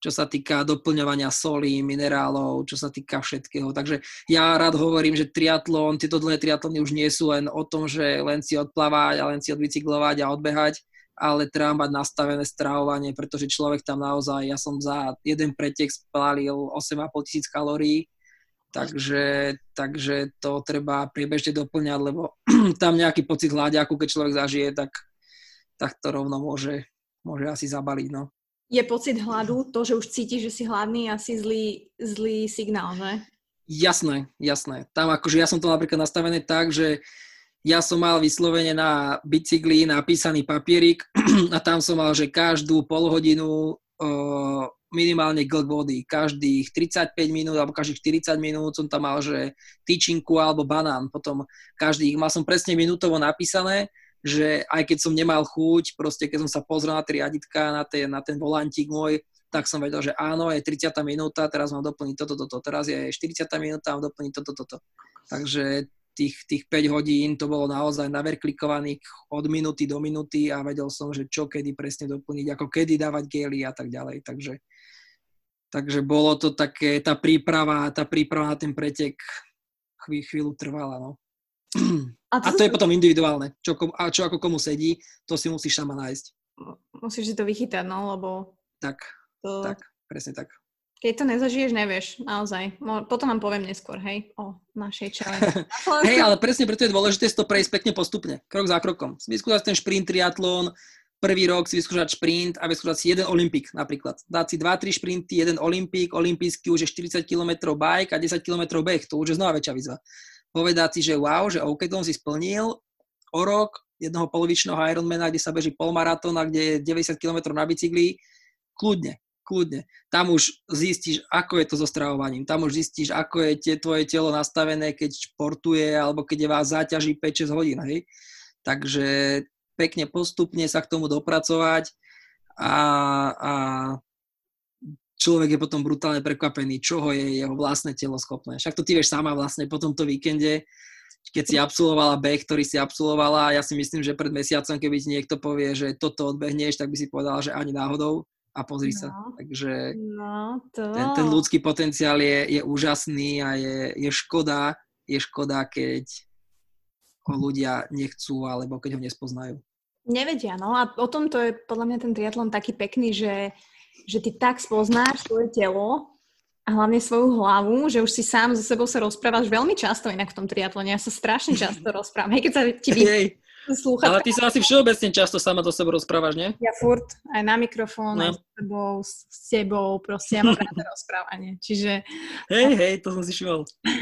čo sa týka doplňovania solí, minerálov, čo sa týka všetkého. Takže ja rád hovorím, že triatlon, tieto dlhé triatlony už nie sú len o tom, že len si odplávať a len si odbicyklovať a odbehať, ale treba mať nastavené stravovanie, pretože človek tam naozaj, ja som za jeden pretek spálil 8,5 tisíc kalórií, takže, takže to treba priebežne doplňať, lebo tam nejaký pocit hľadiaku, keď človek zažije, tak, tak to rovno môže, môže asi zabaliť. No je pocit hladu, to, že už cítiš, že si hladný, asi zlý, zlý signál, že? Jasné, jasné. Tam akože ja som to napríklad nastavené tak, že ja som mal vyslovene na bicykli napísaný papierik a tam som mal, že každú pol hodinu uh, minimálne glk vody. Každých 35 minút alebo každých 40 minút som tam mal, že tyčinku alebo banán. Potom každých, mal som presne minútovo napísané že aj keď som nemal chuť, proste keď som sa pozrel na tie riaditka, na, tie, na ten volantík môj, tak som vedel, že áno, je 30. minúta, teraz mám doplniť toto, toto, teraz je 40. minúta, mám doplniť toto, toto. Takže tých, tých 5 hodín to bolo naozaj naverklikovaných od minúty do minúty a vedel som, že čo kedy presne doplniť, ako kedy dávať gely a tak ďalej. Takže, takže bolo to také, tá príprava, tá príprava na ten pretek chví, chvíľu trvala, no. A to, a to je potom individuálne. Čo, a čo ako komu sedí, to si musíš sama nájsť. Musíš si to vychytať, no, lebo... Tak, to... tak, presne tak. Keď to nezažiješ, nevieš, naozaj. Potom vám poviem neskôr, hej, o našej challenge. hej, ale presne preto je dôležité si to prejsť pekne postupne, krok za krokom. Vyskúšať ten šprint triatlón, prvý rok si vyskúšať šprint a vyskúšať si jeden olimpik napríklad. Dať si 2-3 šprinty, jeden olimpik, olimpijský už je 40 km bike a 10 km beh, to už je znova väčšia výzva povedať si, že wow, že OK, to si splnil o rok jednoho polovičného Ironmana, kde sa beží polmaratón a kde je 90 km na bicykli, kľudne, kľudne. Tam už zistíš, ako je to so stravovaním. Tam už zistíš, ako je tie, tvoje telo nastavené, keď športuje alebo keď je vás záťaží 5-6 hodín. Hej? Takže pekne postupne sa k tomu dopracovať a, a človek je potom brutálne prekvapený, čoho je jeho vlastné telo schopné. Však to ty vieš sama vlastne po tomto víkende, keď si absolvovala beh, ktorý si absolvovala, ja si myslím, že pred mesiacom, keby ti niekto povie, že toto odbehneš, tak by si povedala, že ani náhodou a pozri no. sa. Takže no, to... ten, ten ľudský potenciál je, je úžasný a je, je škoda, je škoda, keď ho ľudia nechcú alebo keď ho nespoznajú. Nevedia, no a o tom to je podľa mňa ten triatlon taký pekný, že že ty tak spoznáš svoje telo a hlavne svoju hlavu, že už si sám so sebou sa rozprávaš veľmi často inak v tom triatlone. Ja sa strašne často rozprávam. Hej, keď sa ti vidí slúchať. Ale ty sa asi všeobecne často sama do seba rozprávaš, nie? Ja furt, aj na mikrofón, no. aj s tebou, s tebou, proste ja mám ráda rozprávanie. Čiže... Hej, hej, to som si všimol.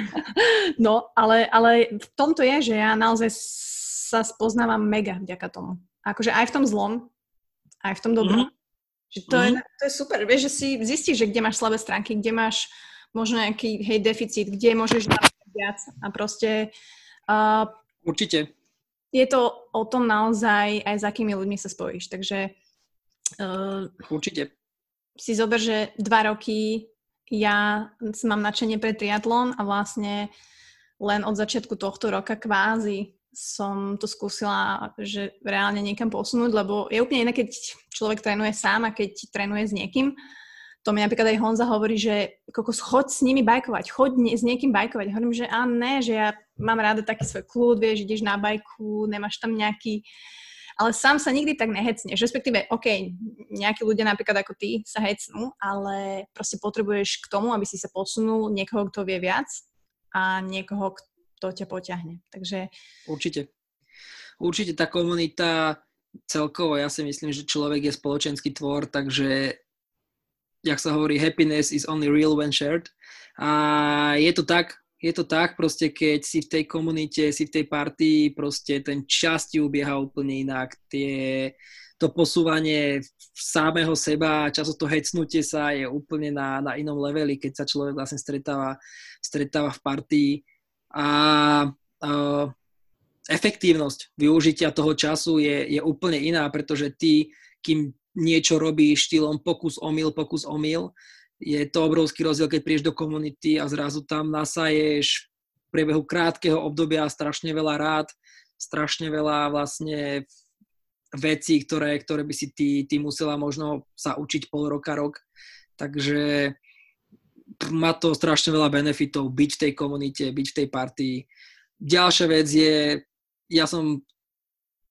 No, ale, ale v tomto je, že ja naozaj sa spoznávam mega vďaka tomu. Akože aj v tom zlom, aj v tom dobrom. Mm-hmm. Že to, mm. je, to je super, vieš, že si zistíš, že kde máš slabé stránky, kde máš možno nejaký hej, deficit, kde môžeš dať viac a proste... Uh, Určite. Je to o tom naozaj, aj s akými ľuďmi sa spojíš, takže... Uh, Určite. Si zober, že dva roky ja mám nadšenie pre triatlon a vlastne len od začiatku tohto roka kvázi som to skúsila, že reálne niekam posunúť, lebo je úplne iné, keď človek trénuje sám a keď trénuje s niekým. To mi napríklad aj Honza hovorí, že kokos, choď s nimi bajkovať, choď s niekým bajkovať. Hovorím, že a ne, že ja mám ráda taký svoj kľud, vieš, ideš na bajku, nemáš tam nejaký... Ale sám sa nikdy tak nehecneš. Respektíve, OK, nejakí ľudia napríklad ako ty sa hecnú, ale proste potrebuješ k tomu, aby si sa posunul niekoho, kto vie viac a niekoho, to ťa poťahne. Takže... Určite. Určite tá komunita celkovo, ja si myslím, že človek je spoločenský tvor, takže jak sa hovorí, happiness is only real when shared. A je to tak, je to tak, proste keď si v tej komunite, si v tej partii, proste ten čas ti ubieha úplne inak. Tie, to posúvanie samého seba, často to hecnutie sa je úplne na, na inom leveli, keď sa človek vlastne stretáva, stretáva v partii. A uh, efektívnosť využitia toho času je, je úplne iná, pretože ty, kým niečo robíš štýlom pokus omyl, pokus omyl, je to obrovský rozdiel, keď prídeš do komunity a zrazu tam nasaješ v priebehu krátkeho obdobia strašne veľa rád, strašne veľa vlastne vecí, ktoré, ktoré by si ty, ty musela možno sa učiť pol roka, rok. Takže má to strašne veľa benefitov byť v tej komunite, byť v tej partii. Ďalšia vec je, ja som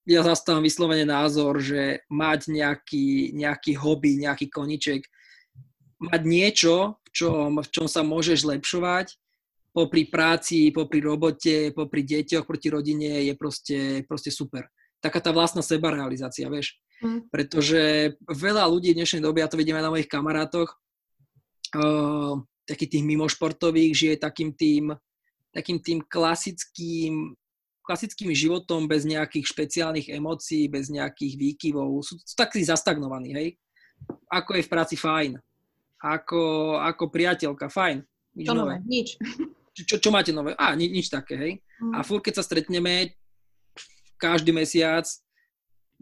ja zastávam vyslovene názor, že mať nejaký, nejaký hobby, nejaký koniček, mať niečo, v čom, v čom sa môžeš zlepšovať, popri práci, popri robote, popri deťoch, proti rodine je proste, proste super. Taká tá vlastná sebarealizácia, vieš. Mm. Pretože veľa ľudí v dnešnej dobe, ja to vidím aj na mojich kamarátoch, uh, takých tých mimošportových, žije takým tým, takým tým klasickým, klasickým životom bez nejakých špeciálnych emócií, bez nejakých výkyvov. Sú, sú takí zastagnovaní, hej. Ako je v práci fajn. Ako, ako priateľka, fajn. Nič to nové. Nič čo, čo máte nové? Á, ni, nič také, hej. Mm. A furt, keď sa stretneme každý mesiac,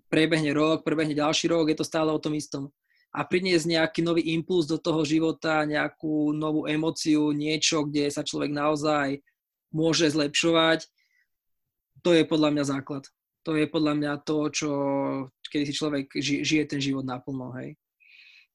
prebehne rok, prebehne ďalší rok, je to stále o tom istom. A priniesť nejaký nový impuls do toho života, nejakú novú emociu, niečo, kde sa človek naozaj môže zlepšovať, to je podľa mňa základ. To je podľa mňa to, čo, kedy si človek žije ten život naplno, hej.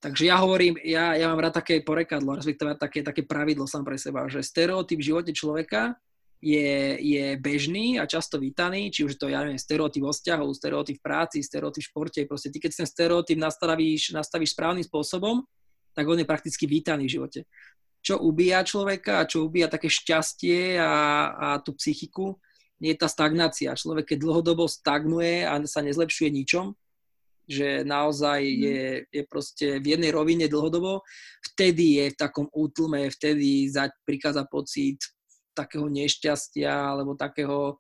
Takže ja hovorím, ja, ja mám rád také porekadlo, respektíve také, také pravidlo sám pre seba, že stereotyp v živote človeka je, je bežný a často vítaný, či už to ja neviem, stereotyp vo vzťahu, stereotyp v práci, stereotyp v športe, proste ty keď ten stereotyp nastavíš, nastavíš správnym spôsobom, tak on je prakticky vítaný v živote. Čo ubíja človeka a čo ubíja také šťastie a, a tú psychiku, je tá stagnácia. Človek, keď dlhodobo stagnuje a sa nezlepšuje ničom, že naozaj mhm. je, je proste v jednej rovine dlhodobo, vtedy je v takom útlme, vtedy za, prikáza pocit takého nešťastia alebo takého,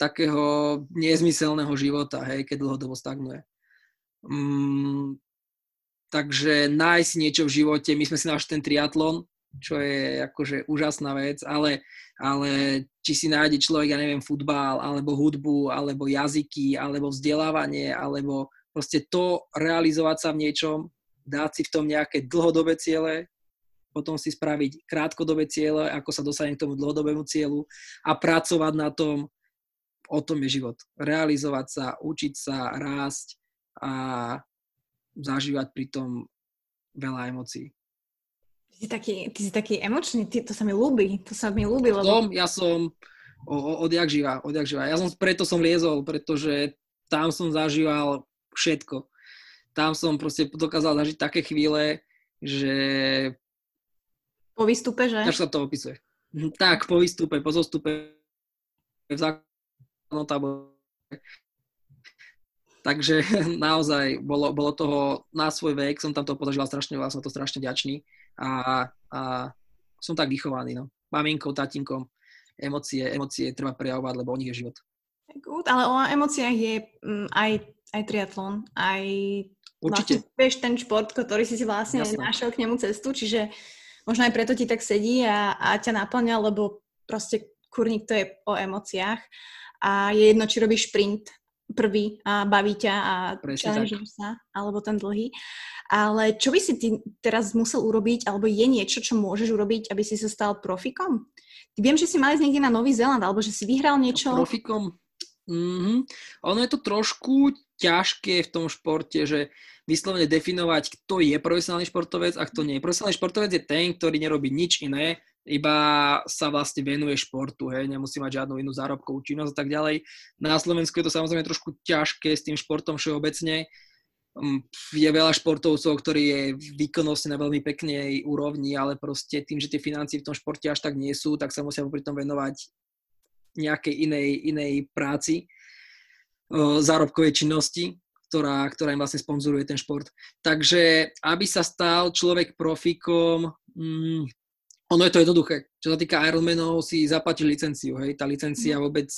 takého nezmyselného života, hej, keď dlhodobo stagnuje. Mm, takže nájsť niečo v živote, my sme si našli ten triatlon, čo je akože úžasná vec, ale, ale či si nájde človek, ja neviem, futbal, alebo hudbu, alebo jazyky, alebo vzdelávanie, alebo proste to realizovať sa v niečom, dať si v tom nejaké dlhodobé ciele, potom si spraviť krátkodobé ciele, ako sa dostane k tomu dlhodobému cieľu a pracovať na tom, o tom je život. Realizovať sa, učiť sa, rásť a zažívať pri tom veľa emócií. Ty si taký, ty si taký emočný, ty, to sa mi ľúbi, to sa mi ľúbi, lebo... Som, ja som odjak živa, odjak živa. Ja som, preto som liezol, pretože tam som zažíval všetko. Tam som proste dokázal zažiť také chvíle, že... Po výstupe, že? Až sa to opisuje. Mhm, tak, po výstupe, po zostupe v základnom tábore. Takže naozaj bolo, bolo toho na svoj vek, som tam to podažila strašne veľa, som to strašne ďačný a, a som tak vychovaný, no. Maminkou, tatinkom, emócie, emócie treba prejavovať, lebo o nich je život. Good, ale o emóciách je um, aj, aj triatlon, aj Určite. Vlastne, vieš, ten šport, ktorý si si vlastne Jasne. našiel k nemu cestu, čiže možno aj preto ti tak sedí a, a ťa naplňa, lebo proste kurník to je o emóciách a je jedno, či robíš šprint prvý a baví ťa a challenge sa, alebo ten dlhý. Ale čo by si ty teraz musel urobiť, alebo je niečo, čo môžeš urobiť, aby si sa stal profikom? Ty viem, že si mal ísť niekde na Nový Zéland, alebo že si vyhral niečo. Profikom? Mm-hmm. Ono je to trošku ťažké v tom športe, že vyslovene definovať, kto je profesionálny športovec a kto nie. Profesionálny športovec je ten, ktorý nerobí nič iné, iba sa vlastne venuje športu, hej, nemusí mať žiadnu inú zárobkovú činnosť a tak ďalej. Na Slovensku je to samozrejme trošku ťažké s tým športom všeobecne. Mm, je veľa športovcov, ktorí je výkonnostne na veľmi peknej úrovni, ale proste tým, že tie financie v tom športe až tak nie sú, tak sa musia pri tom venovať nejakej inej, inej práci, zárobkovej činnosti, ktorá, ktorá im vlastne sponzoruje ten šport. Takže aby sa stal človek profikom, mm, ono je to jednoduché. Čo sa týka Ironmanov, si zaplatí licenciu. Hej. Tá licencia mhm. vôbec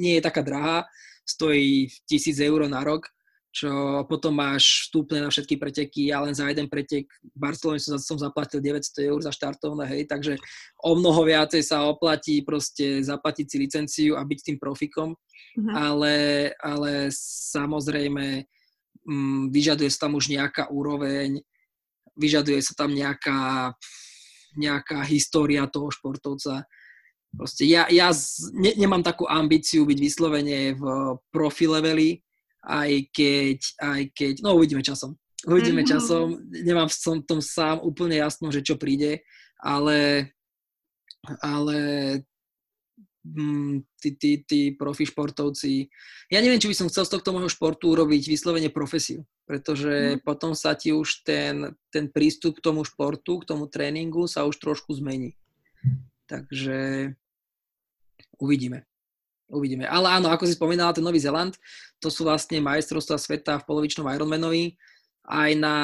nie je taká drahá, stojí tisíc eur na rok čo potom máš vstupné na všetky preteky, ja len za jeden pretek v Barcelone som, som zaplatil 900 eur za štartovné, hej, takže o mnoho viacej sa oplatí proste zaplatiť si licenciu a byť tým profikom, uh-huh. ale, ale samozrejme m, mm, vyžaduje sa tam už nejaká úroveň, vyžaduje sa tam nejaká, nejaká história toho športovca, Proste ja, ja z, ne, nemám takú ambíciu byť vyslovene v profi leveli, aj keď, aj keď, no uvidíme časom. Uvidíme mm-hmm. časom, nemám v tom sám úplne jasno, že čo príde, ale, ale tí, tí, tí profi športovci, ja neviem, či by som chcel z tohto môjho športu urobiť vyslovene profesiu, pretože mm. potom sa ti už ten, ten prístup k tomu športu, k tomu tréningu sa už trošku zmení. Takže uvidíme uvidíme. Ale áno, ako si spomínala, ten Nový Zeland, to sú vlastne majstrovstvá sveta v polovičnom Ironmanovi. Aj na...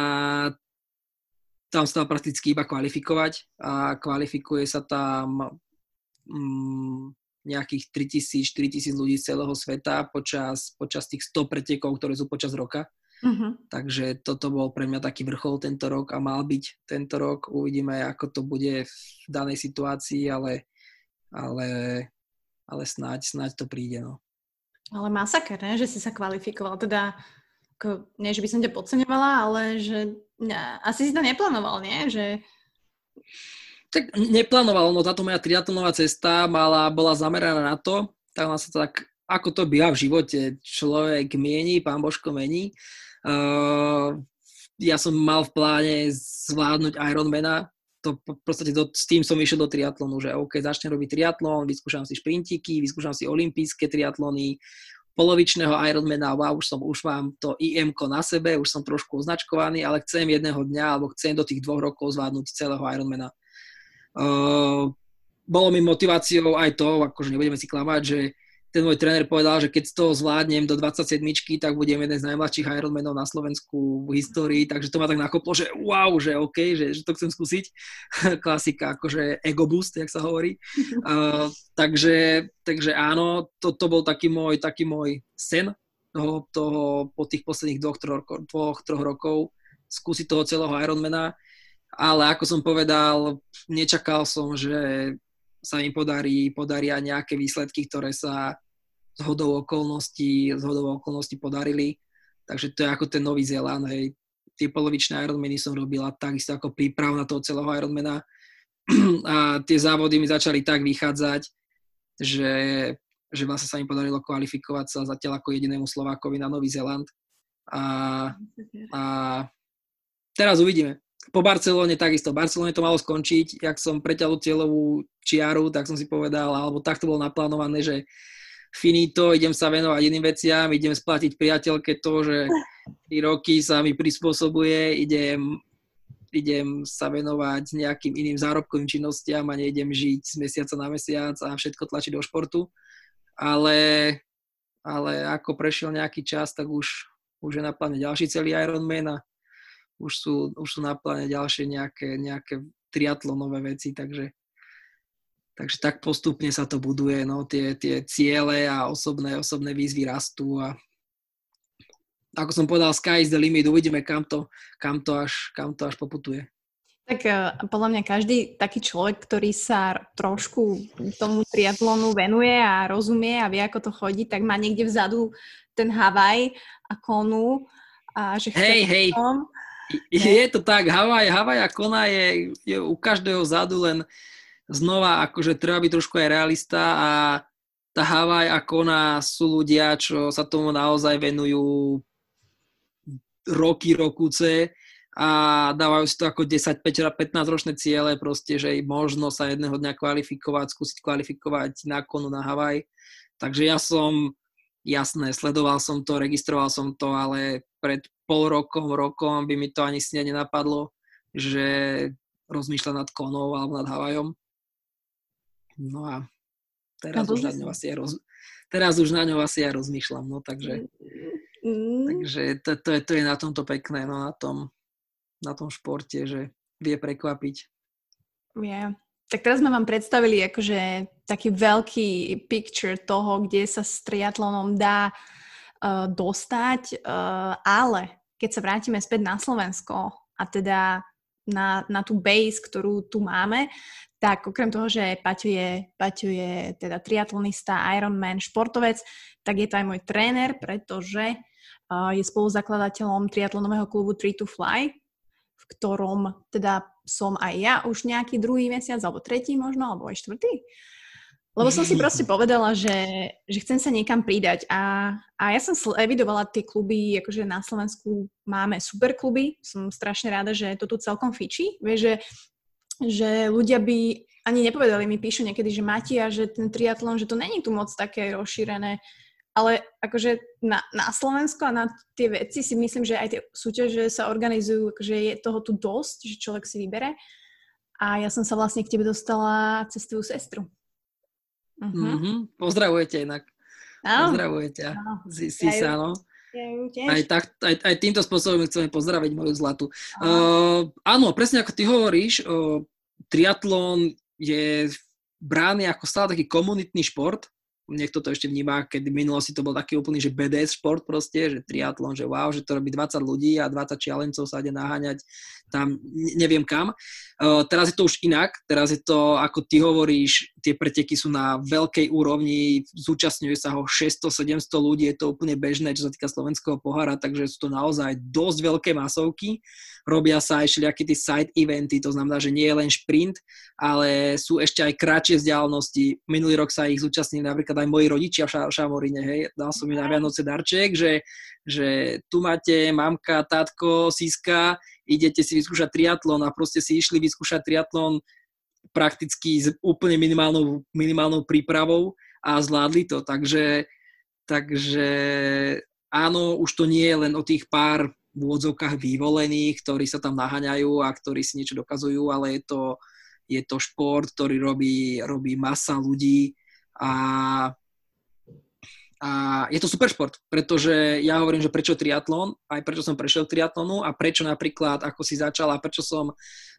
Tam sa dá prakticky iba kvalifikovať a kvalifikuje sa tam mm, nejakých 3000-4000 ľudí z celého sveta počas, počas tých 100 pretekov, ktoré sú počas roka. Uh-huh. Takže toto bol pre mňa taký vrchol tento rok a mal byť tento rok. Uvidíme, ako to bude v danej situácii, ale, ale ale snáď, snáď to príde, no. Ale masaker, ne? že si sa kvalifikoval, teda ako, nie, že by som ťa podceňovala, ale že ne, asi si to neplánoval, nie? Že... Tak neplánoval, no táto moja triatlonová cesta mala, bola zameraná na to, tak ona sa tak, ako to býva v živote, človek mieni, pán Božko mení. Uh, ja som mal v pláne zvládnuť Ironmana, to v podstate do, s tým som išiel do triatlonu, že OK, začnem robiť triatlon, vyskúšam si šprintiky, vyskúšam si olympijské triatlony, polovičného Ironmana, wow, už som, už mám to im na sebe, už som trošku označkovaný, ale chcem jedného dňa, alebo chcem do tých dvoch rokov zvládnuť celého Ironmana. Uh, bolo mi motiváciou aj to, akože nebudeme si klamať, že ten môj tréner povedal, že keď toho zvládnem do 27 tak budem jeden z najmladších Ironmanov na Slovensku v histórii, takže to ma tak nakoplo, že wow, že OK, že, že to chcem skúsiť. Klasika, akože ego boost, jak sa hovorí. Uh, takže, takže áno, to, to bol taký môj, taký môj sen toho, toho po tých posledných dvoch, troch, dvoch, troch rokov skúsiť toho celého Ironmana, ale ako som povedal, nečakal som, že sa im podarí, podaria nejaké výsledky, ktoré sa z hodou okolností, z hodou okolností podarili. Takže to je ako ten Nový Zéland, hej. Tie polovičné Ironmany som robila takisto ako príprav na toho celého Ironmana. A tie závody mi začali tak vychádzať, že, že vlastne sa mi podarilo kvalifikovať sa zatiaľ ako jedinému Slovákovi na Nový Zéland. A, a teraz uvidíme po Barcelone takisto. Barcelone to malo skončiť, jak som preťal cieľovú čiaru, tak som si povedal, alebo takto bolo naplánované, že finito, idem sa venovať iným veciam, idem splatiť priateľke to, že 3 roky sa mi prispôsobuje, idem, idem sa venovať nejakým iným zárobkovým činnostiam a neidem žiť z mesiaca na mesiac a všetko tlačiť do športu. Ale, ale ako prešiel nejaký čas, tak už, už je na pláne ďalší celý Ironman a už sú, už sú na pláne ďalšie nejaké, nejaké triatlonové veci, takže, takže tak postupne sa to buduje, no, tie, tie ciele a osobné, osobné výzvy rastú a ako som povedal, sky is the limit, uvidíme, kam to, kam to, až, kam to až poputuje. Tak uh, podľa mňa každý taký človek, ktorý sa trošku tomu triatlonu venuje a rozumie a vie, ako to chodí, tak má niekde vzadu ten Havaj a konu a že chce hej, hej. Tom. Je to tak, Havaj, Havaj a Kona je, je u každého zadu len znova, akože treba byť trošku aj realista a tá Havaj a Kona sú ľudia, čo sa tomu naozaj venujú roky, rokuce a dávajú si to ako 10, 15 ročné ciele, proste, že možno sa jedného dňa kvalifikovať, skúsiť kvalifikovať na Konu na Havaj. Takže ja som, jasné, sledoval som to, registroval som to, ale pred pol rokom, rokom by mi to ani sne nenapadlo, že rozmýšľa nad Konou alebo nad Havajom. No a teraz no, už na ňou asi aj roz... teraz už na ňou asi aj rozmýšľam, no takže mm. takže to, to, je, to je na tomto pekné, no na tom, na tom športe, že vie prekvapiť. Yeah. Tak teraz sme vám predstavili akože taký veľký picture toho, kde sa s triatlonom dá uh, dostať, uh, ale keď sa vrátime späť na Slovensko a teda na, na tú base, ktorú tu máme, tak okrem toho, že Paťo je, Paťo je teda triatlonista, Ironman, športovec, tak je to aj môj tréner, pretože je spoluzakladateľom triatlonového klubu Tree to Fly, v ktorom teda som aj ja už nejaký druhý mesiac, alebo tretí možno, alebo aj štvrtý. Lebo som si proste povedala, že, že chcem sa niekam pridať a, a ja som evidovala tie kluby, akože na Slovensku máme super kluby, som strašne rada, že to tu celkom fičí, vieš, že, že ľudia by ani nepovedali, mi píšu niekedy, že Matia, že ten triatlon, že to není tu moc také rozšírené, ale akože na, na Slovensku a na tie veci si myslím, že aj tie súťaže sa organizujú, akože je toho tu dosť, že človek si vybere. A ja som sa vlastne k tebe dostala cez tvoju sestru. Uh-huh. Mm-hmm. Pozdravujete inak. No. Pozdravujete. Si, si sa, no. Aj, tak, aj, aj týmto spôsobom chceme pozdraviť moju zlatu. Uh, áno, presne ako ty hovoríš, uh, triatlon je brány ako stále taký komunitný šport, niekto to ešte vníma, keď v minulosti to bol taký úplný, že BDS šport proste, že triatlon, že wow, že to robí 20 ľudí a 20 čialencov sa ide naháňať tam neviem kam. Uh, teraz je to už inak, teraz je to, ako ty hovoríš, tie preteky sú na veľkej úrovni, zúčastňuje sa ho 600-700 ľudí, je to úplne bežné, čo sa týka slovenského pohára, takže sú to naozaj dosť veľké masovky. Robia sa aj všelijaké tie side eventy, to znamená, že nie je len šprint, ale sú ešte aj kratšie vzdialenosti. Minulý rok sa ich zúčastnili napríklad aj moji rodičia v Šamorine, hej, dal som mi na Vianoce darček, že, že tu máte mamka, tátko, síska, idete si vyskúšať triatlon a proste si išli vyskúšať triatlon prakticky s úplne minimálnou, minimálnou prípravou a zvládli to. Takže, takže áno, už to nie je len o tých pár v úvodzovkách vyvolených, ktorí sa tam naháňajú a ktorí si niečo dokazujú, ale je to, je to šport, ktorý robí, robí masa ľudí a a je to super šport, pretože ja hovorím, že prečo triatlon, aj prečo som prešiel k triatlonu a prečo napríklad, ako si začal a prečo som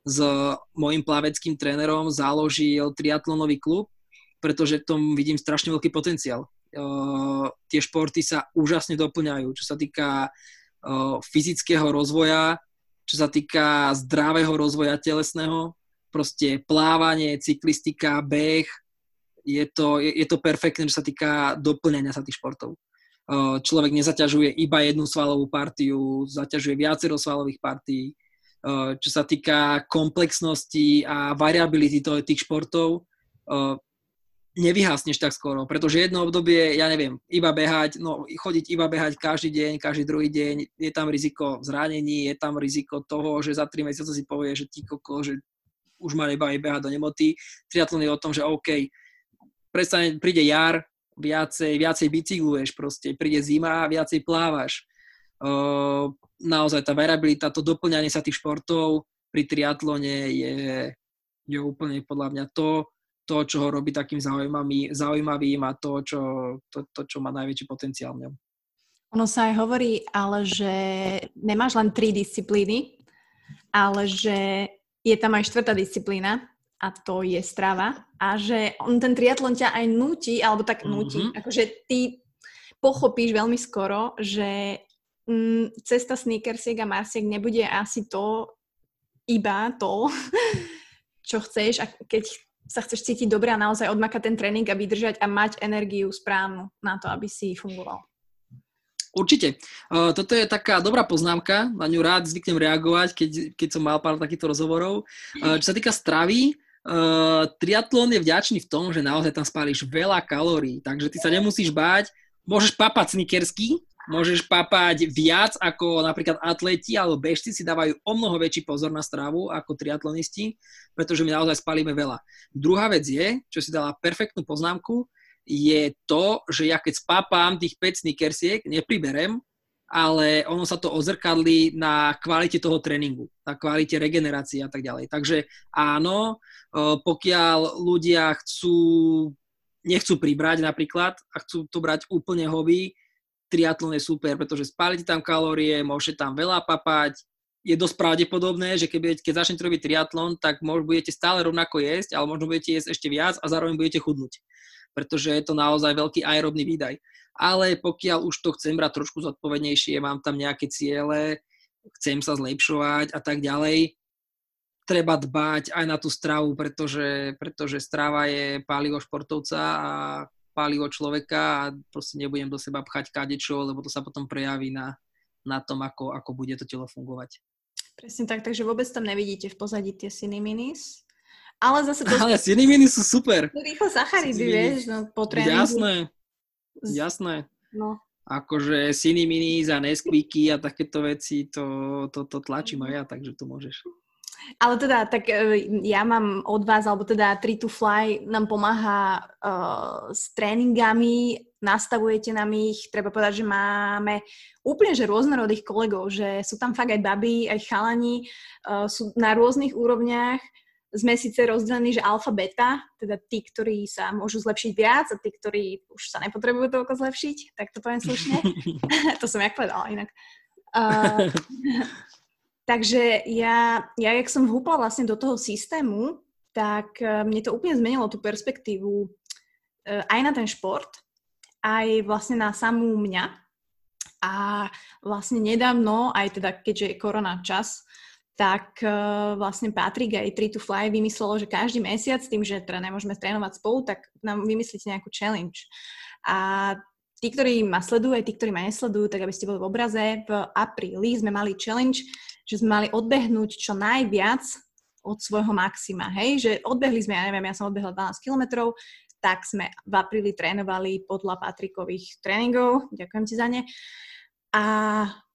s mojim plaveckým trénerom založil triatlonový klub, pretože tom vidím strašne veľký potenciál. Uh, tie športy sa úžasne doplňajú, čo sa týka fyzického rozvoja, čo sa týka zdravého rozvoja telesného, proste plávanie, cyklistika, beh, je to, je, je to perfektné, čo sa týka doplňania sa tých športov. Človek nezaťažuje iba jednu svalovú partiu, zaťažuje viacero svalových partií. Čo sa týka komplexnosti a variability tých športov, nevyhasneš tak skoro, pretože jedno obdobie, ja neviem, iba behať, no chodiť iba behať každý deň, každý druhý deň, je tam riziko zranení, je tam riziko toho, že za tri mesiace si povie, že ti koko, že už ma nebaví behať do nemoty. Triatlon je o tom, že OK, prestane, príde jar, viacej, viacej bicykluješ proste, príde zima, viacej plávaš. Uh, naozaj tá variabilita, to doplňanie sa tých športov pri triatlone je, je úplne podľa mňa to, to, čo ho robí takým zaujímavým, zaujímavým a to čo, to, to, čo má najväčší potenciál v ňom. Ono sa aj hovorí, ale že nemáš len tri disciplíny, ale že je tam aj štvrtá disciplína a to je strava a že on ten triatlon ťa aj nutí, alebo tak nutí, mm-hmm. akože ty pochopíš veľmi skoro, že mm, cesta sneakersiek a marsiek nebude asi to iba to, čo chceš a keď sa chceš cítiť dobre a naozaj odmakať ten tréning a vydržať a mať energiu správnu na to, aby si fungoval. Určite. Toto je taká dobrá poznámka, na ňu rád zvyknem reagovať, keď, keď som mal pár takýchto rozhovorov. Čo sa týka stravy, triatlon je vďačný v tom, že naozaj tam spálíš veľa kalórií, takže ty sa nemusíš báť, môžeš papať snickersky, môžeš papať viac ako napríklad atleti alebo bežci si dávajú o mnoho väčší pozor na stravu ako triatlonisti, pretože my naozaj spalíme veľa. Druhá vec je, čo si dala perfektnú poznámku, je to, že ja keď spápam tých 5 snickersiek, nepriberem, ale ono sa to ozrkadlí na kvalite toho tréningu, na kvalite regenerácie a tak ďalej. Takže áno, e, pokiaľ ľudia chcú, nechcú pribrať napríklad a chcú to brať úplne hobby, triatlon je super, pretože spálite tam kalórie, môžete tam veľa papať, je dosť pravdepodobné, že keď, keď začnete robiť triatlon, tak možno budete stále rovnako jesť, ale možno budete jesť ešte viac a zároveň budete chudnúť. pretože je to naozaj veľký aerobný výdaj. Ale pokiaľ už to chcem brať trošku zodpovednejšie, mám tam nejaké ciele, chcem sa zlepšovať a tak ďalej, treba dbať aj na tú stravu, pretože, pretože strava je palivo športovca a palivo človeka a proste nebudem do seba pchať kadečo, lebo to sa potom prejaví na, na tom, ako, ako bude to telo fungovať. Presne tak, takže vôbec tam nevidíte v pozadí tie ciniminis. Ale zase... To... Ale ciniminis sú super. Rýchlo sacharidy, vieš, no, po tréningu. Jasné, jasné. No. Akože ciniminis a Nesquiky a takéto veci, to, to, to tlačím aj ja, takže to môžeš. Ale teda, tak e, ja mám od vás, alebo teda Tree to Fly nám pomáha uh, s tréningami, nastavujete nám ich, treba povedať, že máme úplne že rôznorodých kolegov, že sú tam fakt aj baby, aj chalani, uh, sú na rôznych úrovniach, sme síce rozdelení, že alfa, beta, teda tí, ktorí sa môžu zlepšiť viac a tí, ktorí už sa nepotrebujú toľko zlepšiť, tak to poviem slušne. to som jak povedala inak. Uh, Takže ja, ja, jak som vhúpla vlastne do toho systému, tak e, mne to úplne zmenilo tú perspektívu e, aj na ten šport, aj vlastne na samú mňa. A vlastne nedávno, aj teda keďže je korona čas, tak uh, vlastne Patrik aj Tree to Fly vymyslelo, že každý mesiac, tým, že teda nemôžeme trénovať spolu, tak nám vymyslíte nejakú challenge. A tí, ktorí ma sledujú, aj tí, ktorí ma nesledujú, tak aby ste boli v obraze, v apríli sme mali challenge, že sme mali odbehnúť čo najviac od svojho maxima, hej, že odbehli sme, ja neviem, ja som odbehla 12 kilometrov, tak sme v apríli trénovali podľa Patrikových tréningov, ďakujem ti za ne. A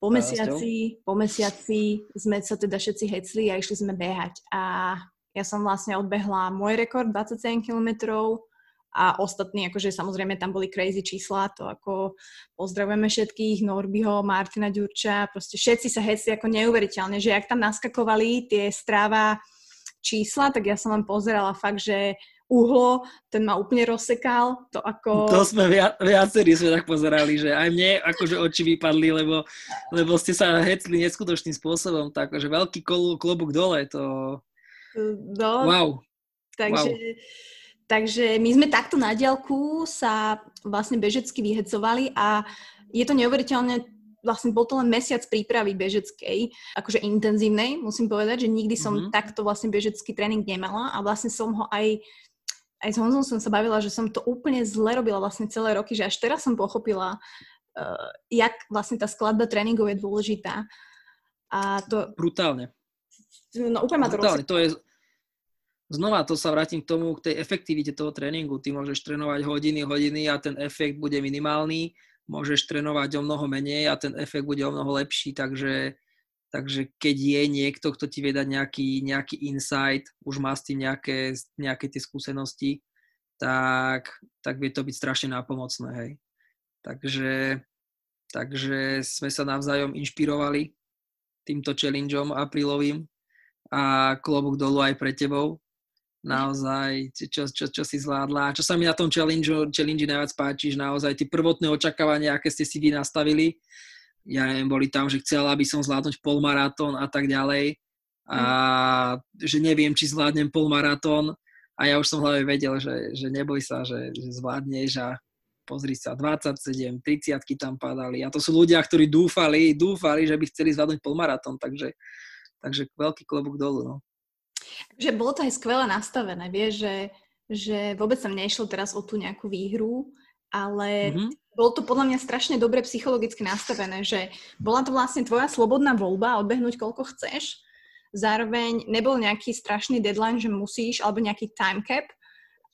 po mesiaci, po mesiaci sme sa teda všetci hecli a išli sme behať. A ja som vlastne odbehla môj rekord 27 kilometrov, a ostatní, akože samozrejme tam boli crazy čísla, to ako pozdravujeme všetkých, Norbyho, Martina Ďurča, proste všetci sa hecli ako neuveriteľne, že ak tam naskakovali tie stráva čísla, tak ja som len pozerala fakt, že uhlo, ten ma úplne rozsekal, to ako... To sme via, viacerí sme tak pozerali, že aj mne akože oči vypadli, lebo, lebo ste sa hecli neskutočným spôsobom, tak akože veľký klobúk dole, to... No, wow. Takže... Wow Takže my sme takto na diálku sa vlastne bežecky vyhecovali a je to neuveriteľne vlastne bol to len mesiac prípravy bežeckej, akože intenzívnej, musím povedať, že nikdy som mm-hmm. takto vlastne bežecký tréning nemala a vlastne som ho aj aj s Honzom som sa bavila, že som to úplne zle robila vlastne celé roky, že až teraz som pochopila, uh, jak vlastne tá skladba tréningov je dôležitá. A to... Brutálne. No úplne ma to Brutálne, to je, znova to sa vrátim k tomu, k tej efektivite toho tréningu. Ty môžeš trénovať hodiny, hodiny a ten efekt bude minimálny, môžeš trénovať o mnoho menej a ten efekt bude o mnoho lepší, takže, takže keď je niekto, kto ti vie dať nejaký, nejaký insight, už má s tým nejaké, nejaké tie skúsenosti, tak, tak vie to byť strašne nápomocné, hej. Takže, takže sme sa navzájom inšpirovali týmto challengeom aprílovým a klobúk dolu aj pre tebou, naozaj, čo, čo, čo si zvládla. Čo sa mi na tom challenge, challenge najviac páči, že naozaj tie prvotné očakávania, aké ste si vy nastavili, ja neviem, boli tam, že chcela by som zvládnuť polmaratón a tak ďalej. A mm. že neviem, či zvládnem polmaratón. A ja už som hlavne vedel, že, že neboj sa, že, že zvládneš a pozri sa, 27, 30 tam padali. A to sú ľudia, ktorí dúfali, dúfali, že by chceli zvládnuť polmaratón, takže, takže veľký klobúk dolu. No. Že bolo to aj skvelé nastavené, vieš, že, že vôbec sa nešlo teraz o tú nejakú výhru, ale mm-hmm. bolo to podľa mňa strašne dobre psychologicky nastavené, že bola to vlastne tvoja slobodná voľba odbehnúť koľko chceš, zároveň nebol nejaký strašný deadline, že musíš, alebo nejaký time cap.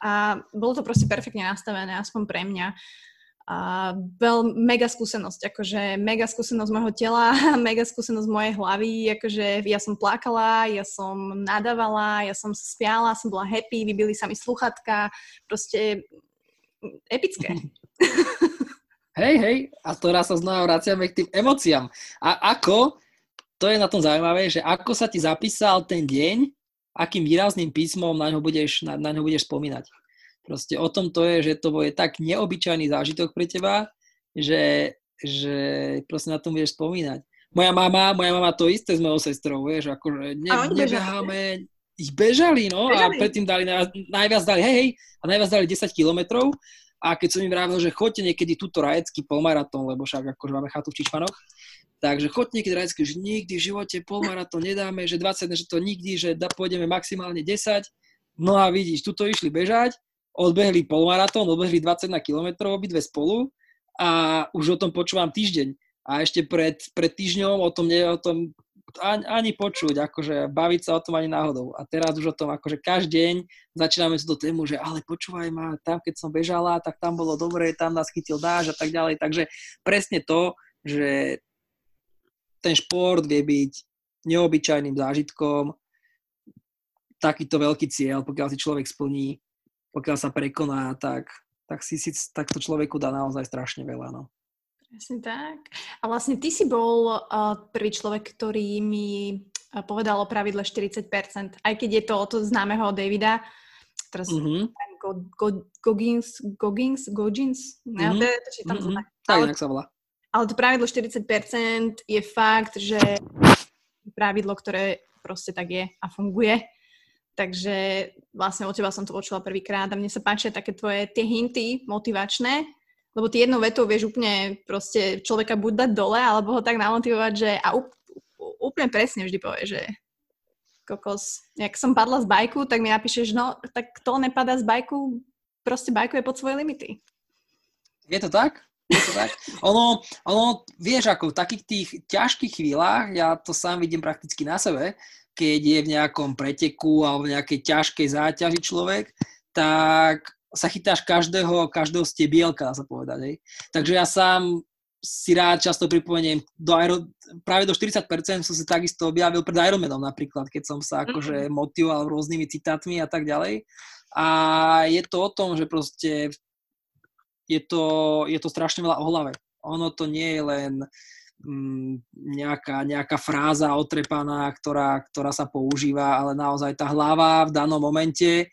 A bolo to proste perfektne nastavené, aspoň pre mňa a veľ, mega skúsenosť, akože mega skúsenosť môjho tela, mega skúsenosť mojej hlavy, akože ja som plakala, ja som nadávala, ja som spiala, som bola happy, vybili sa mi sluchatka, proste epické. Hej, hej, a teraz sa znova vraciame k tým emóciám. A ako, to je na tom zaujímavé, že ako sa ti zapísal ten deň, akým výrazným písmom na ňo budeš, na, na ňo budeš spomínať. Proste o tom to je, že to bude tak neobyčajný zážitok pre teba, že, že proste na tom budeš spomínať. Moja mama, moja mama to isté s mojou sestrou, vieš, akože ne, nebeháme, ich bežali, no, bežali. a predtým dali, najviac dali, hej, hej, a najviac dali 10 kilometrov, a keď som im vravil, že chodte niekedy túto rajecký polmaratón, lebo však akože máme chatu v Čičmanoch, takže chodte niekedy rajecký, že nikdy v živote polmaratón nedáme, že 20, že to nikdy, že da, pôjdeme maximálne 10. No a vidíš, tuto išli bežať, odbehli polmaratón, odbehli 21 km, obidve spolu a už o tom počúvam týždeň. A ešte pred, pred týždňom o tom, nie, o tom ani, ani počuť, akože baviť sa o tom ani náhodou. A teraz už o tom, akože každý deň začíname túto tému, že ale počúvaj ma, tam keď som bežala, tak tam bolo dobre, tam nás chytil dáž a tak ďalej. Takže presne to, že ten šport vie byť neobyčajným zážitkom, takýto veľký cieľ, pokiaľ si človek splní, pokiaľ sa prekoná, tak, tak, si, si, tak to človeku dá naozaj strašne veľa. No. Presne tak. A vlastne ty si bol uh, prvý človek, ktorý mi uh, povedal o pravidle 40%, aj keď je to od známeho Davida, teraz mm-hmm. Go, Go, Goggins, Goggins, Goggins, mm-hmm. ne, či tam mm-hmm. tak, ale, sa volá. Ale to pravidlo 40% je fakt, že pravidlo, ktoré proste tak je a funguje. Takže vlastne od teba som to počula prvýkrát a mne sa páčia také tvoje tie hinty motivačné, lebo ty jednou vetou vieš úplne proste človeka buď dať dole, alebo ho tak namotivovať, že a úplne presne vždy povie, že kokos, jak som padla z bajku, tak mi napíšeš, no, tak kto nepadá z bajku, proste bajku je pod svoje limity. Je to tak? Je to tak? Ono, ono, vieš, ako v takých tých ťažkých chvíľach, ja to sám vidím prakticky na sebe, keď je v nejakom preteku alebo v nejakej ťažkej záťaži človek, tak sa chytáš každého, každého stebielka, dá sa povedať. Hej. Takže ja sám si rád často pripomeniem, do Aero, práve do 40% som si takisto objavil pred Ironmanom napríklad, keď som sa akože mhm. motivoval rôznymi citátmi a tak ďalej. A je to o tom, že proste je to, je to strašne veľa o hlave. Ono to nie je len mm, nejaká, nejaká fráza otrepaná, ktorá, ktorá sa používa, ale naozaj tá hlava v danom momente